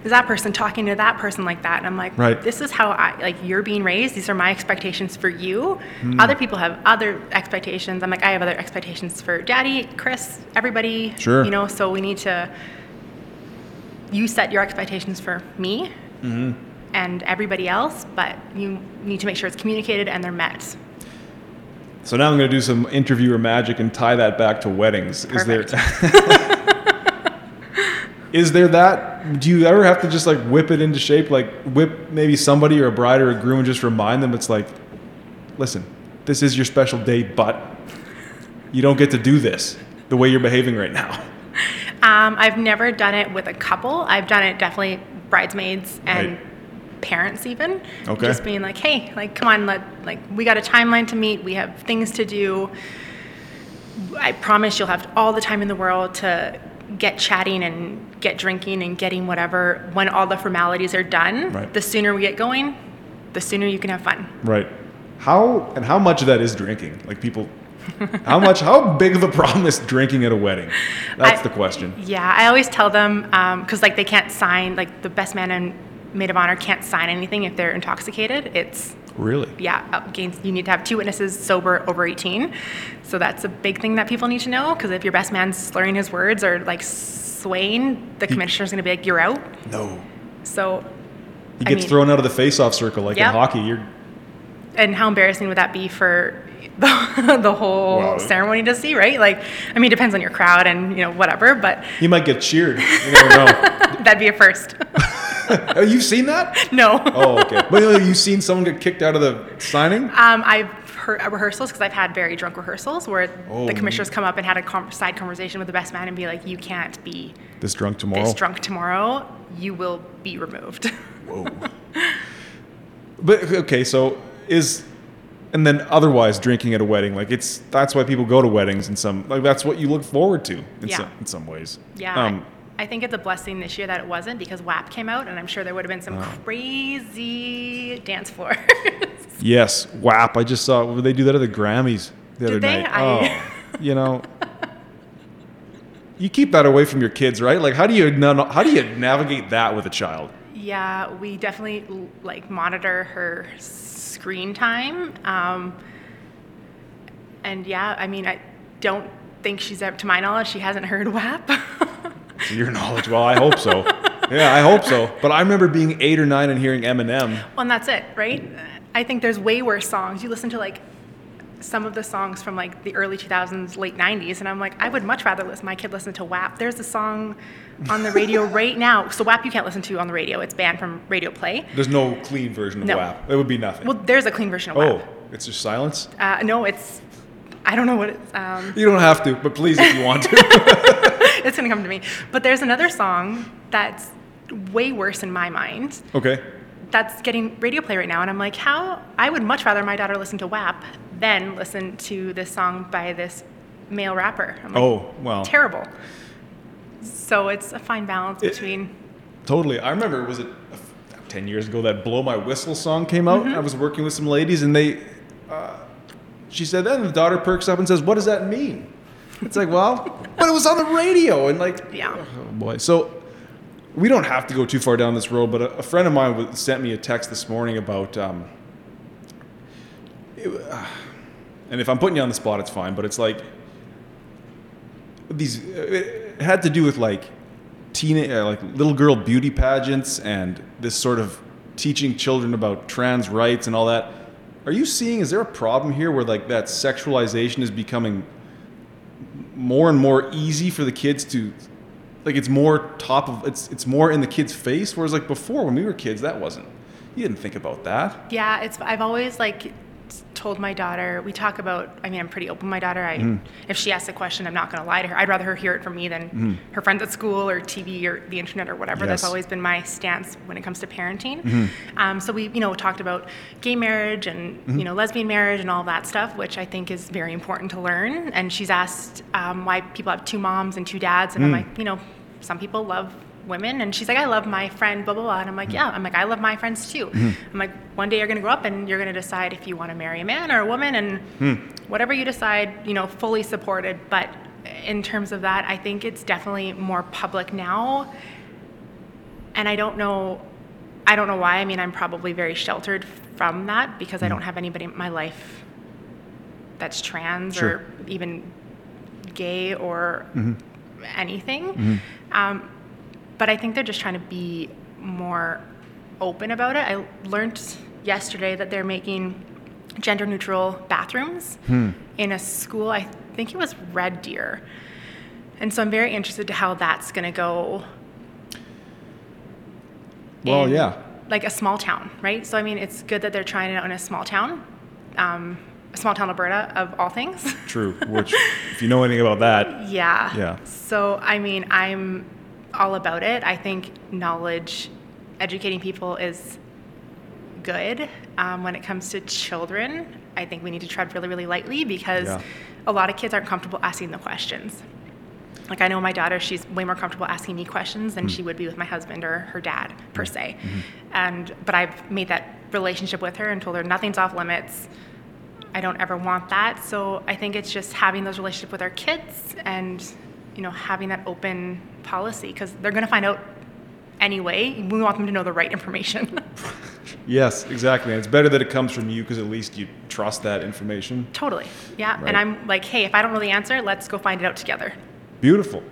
is that person talking to that person like that? And I'm like, Right. this is how I like you're being raised. These are my expectations for you. Hmm. Other people have other expectations. I'm like, I have other expectations for Daddy, Chris, everybody. Sure. You know, so we need to. You set your expectations for me. Mm-hmm. And everybody else, but you need to make sure it's communicated and they're met. So now I'm going to do some interviewer magic and tie that back to weddings. Is there *laughs* Is there that do you ever have to just like whip it into shape like whip maybe somebody or a bride or a groom and just remind them it's like listen, this is your special day but you don't get to do this the way you're behaving right now. Um, I've never done it with a couple. I've done it definitely bridesmaids and Right. Parents even. Okay. Just being like, hey, like, come on, let like we got a timeline to meet. We have things to do. I promise you'll have all the time in the world to get chatting and get drinking and getting whatever when all the formalities are done. Right. The sooner we get going, the sooner you can have fun. Right. How and how much of that is drinking? Like people how much how big of a problem is drinking at a wedding? That's I- the question. Yeah, I always tell them um, because like they can't sign like the best man and maid of honor can't sign anything if they're intoxicated. It's Really? yeah, uh, against you need to have two witnesses sober over 18. So that's a big thing that people need to know because if your best man's slurring his words or like swaying, the commissioner's going to be like, "You're out." No. So He I gets mean- thrown out of the face-off circle like Yep. in hockey. You're and how embarrassing would that be for the, *laughs* the whole Wow. ceremony to see, right? Like, I mean, it depends on your crowd and you know whatever, but you might get cheered. You never *laughs* know. that'd be a first. *laughs* *laughs* oh, you've seen that? no. Oh, okay. But uh, you've seen someone get kicked out of the signing? Um, I've heard rehearsals because I've had very drunk rehearsals where Oh. the commissioners come up and had a con side conversation with the best man and be like, "You can't be This drunk tomorrow. this drunk tomorrow. You will be removed." *laughs* Whoa. but okay, so is and then otherwise drinking at a wedding like it's that's why people go to weddings in some like that's what you look forward to in Yeah. some in some ways. yeah, Um, I, I think it's a blessing this year that it wasn't because WAP came out, and I'm sure there would have been some crazy dance floors. *laughs* yes, WAP. I just saw they do that at the Grammys the other they? night. I- Oh, you know. You keep that away from your kids, right? Like, how do you how do you navigate that with a child? yeah, we definitely like monitor her screen time. Um, and yeah, I mean, I don't think she's up to my knowledge, she hasn't heard WAP. *laughs* To your knowledge, well, I hope so. Yeah, I hope so. But I remember being eight or nine and hearing Eminem. Well, and that's it, right? I think there's way worse songs. You listen to like some of the songs from like the early 2000s, late 90s, and I'm like, I would much rather listen my kid listen to WAP. There's a song on the radio *laughs* right now. So WAP you can't listen to on the radio. It's banned from radio play. There's no clean version of No. WAP. It would be nothing. Well, there's a clean version of oh, WAP. Oh, it's just silence. Uh, no, it's I don't know what it's. Um, You don't have to, but please, if you want to. *laughs* *laughs* it's gonna come to me. But there's another song that's way worse in my mind. okay. that's getting radio play right now and i'm like how i would much rather my daughter listen to wap than listen to this song by this male rapper I'm like, Oh, well. terrible so it's a fine balance It- between Totally. I remember, was it uh, 10 years ago that Blow My Whistle song came out? Mm-hmm. I was working with some ladies and they, uh, she said, then the daughter perks up and says, What does that mean? It's like, Well, but it was on the radio. And like, Yeah. oh boy. So we don't have to go too far down this road, but a, a friend of mine sent me a text this morning about. Um, it, uh, and if I'm putting you on the spot, it's fine. But it's like these. It had to do with like teen, uh, like little girl beauty pageants, and this sort of teaching children about trans rights and all that. Are you seeing? Is there a problem here where like that sexualization is becoming more and more easy for the kids to like it's more top of it's it's more in the kids face whereas like before when we were kids that wasn't. You didn't think about that. Yeah it's i've always like told my daughter we talk about i mean i'm pretty open my daughter i mm. if she asks a question i'm not going to lie to her i'd rather her hear it from me than mm. her friends at school or tv or the internet or whatever yes. that's always been my stance when it comes to parenting mm-hmm. um, so we you know talked about gay marriage and mm-hmm. you know lesbian marriage and all that stuff which i think is very important to learn and she's asked um, why people have two moms and two dads and i'm mm. like you know some people love women and she's like i love my friend blah blah blah and i'm like yeah i'm like i love my friends too mm-hmm. i'm like one day you're going to grow up and you're going to decide if you want to marry a man or a woman and mm. whatever you decide you know fully supported but in terms of that i think it's definitely more public now and i don't know i don't know why i mean i'm probably very sheltered from that because mm. i don't have anybody in my life that's trans sure. or even gay or mm-hmm. anything mm-hmm. um, but I think they're just trying to be more open about it. I learned yesterday that they're making gender neutral bathrooms hmm. in a school. I think it was Red Deer. And so I'm very interested to how that's going to go. Well, yeah. Like a small town, right? So, I mean, it's good that they're trying it in a small town, um, a small town Alberta of all things. True, *laughs* which, if you know anything about that. Yeah. Yeah. So, I mean, I'm all about it. I think knowledge, educating people is good. Um, when it comes to children, I think we need to tread really, really lightly because yeah. a lot of kids aren't comfortable asking the questions. Like I know my daughter, she's way more comfortable asking me questions than mm. she would be with my husband or her dad per se. Mm-hmm. And but I've made that relationship with her and told her nothing's off limits. I don't ever want that. So I think it's just having those relationships with our kids and you know having that open policy because they're going to find out anyway. We want them to know the right information. *laughs* yes, exactly. And it's better that it comes from you because at least you trust that information. Totally. Yeah. Right. And I'm like, hey, if I don't know the answer, let's go find it out together. Beautiful.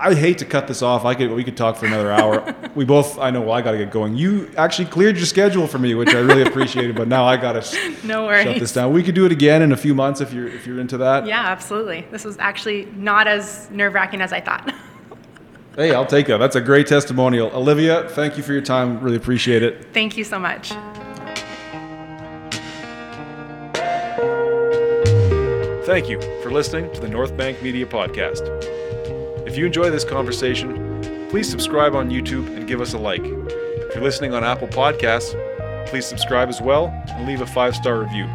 I hate to cut this off. I could we could talk for another hour. *laughs* we both I know well, I got to get going. You actually cleared your schedule for me, which I really appreciated. But now I got to *laughs* no worries. shut this down. We could do it again in a few months if you're if you're into that. Yeah, absolutely. This was actually not as nerve wracking as I thought. *laughs* Hey, I'll take that. That's a great testimonial. Olivia, thank you for your time. Really appreciate it. Thank you so much. Thank you for listening to the North Bank Media Podcast. If you enjoy this conversation, please subscribe on YouTube and give us a like. If you're listening on Apple Podcasts, please subscribe as well and leave a five star review.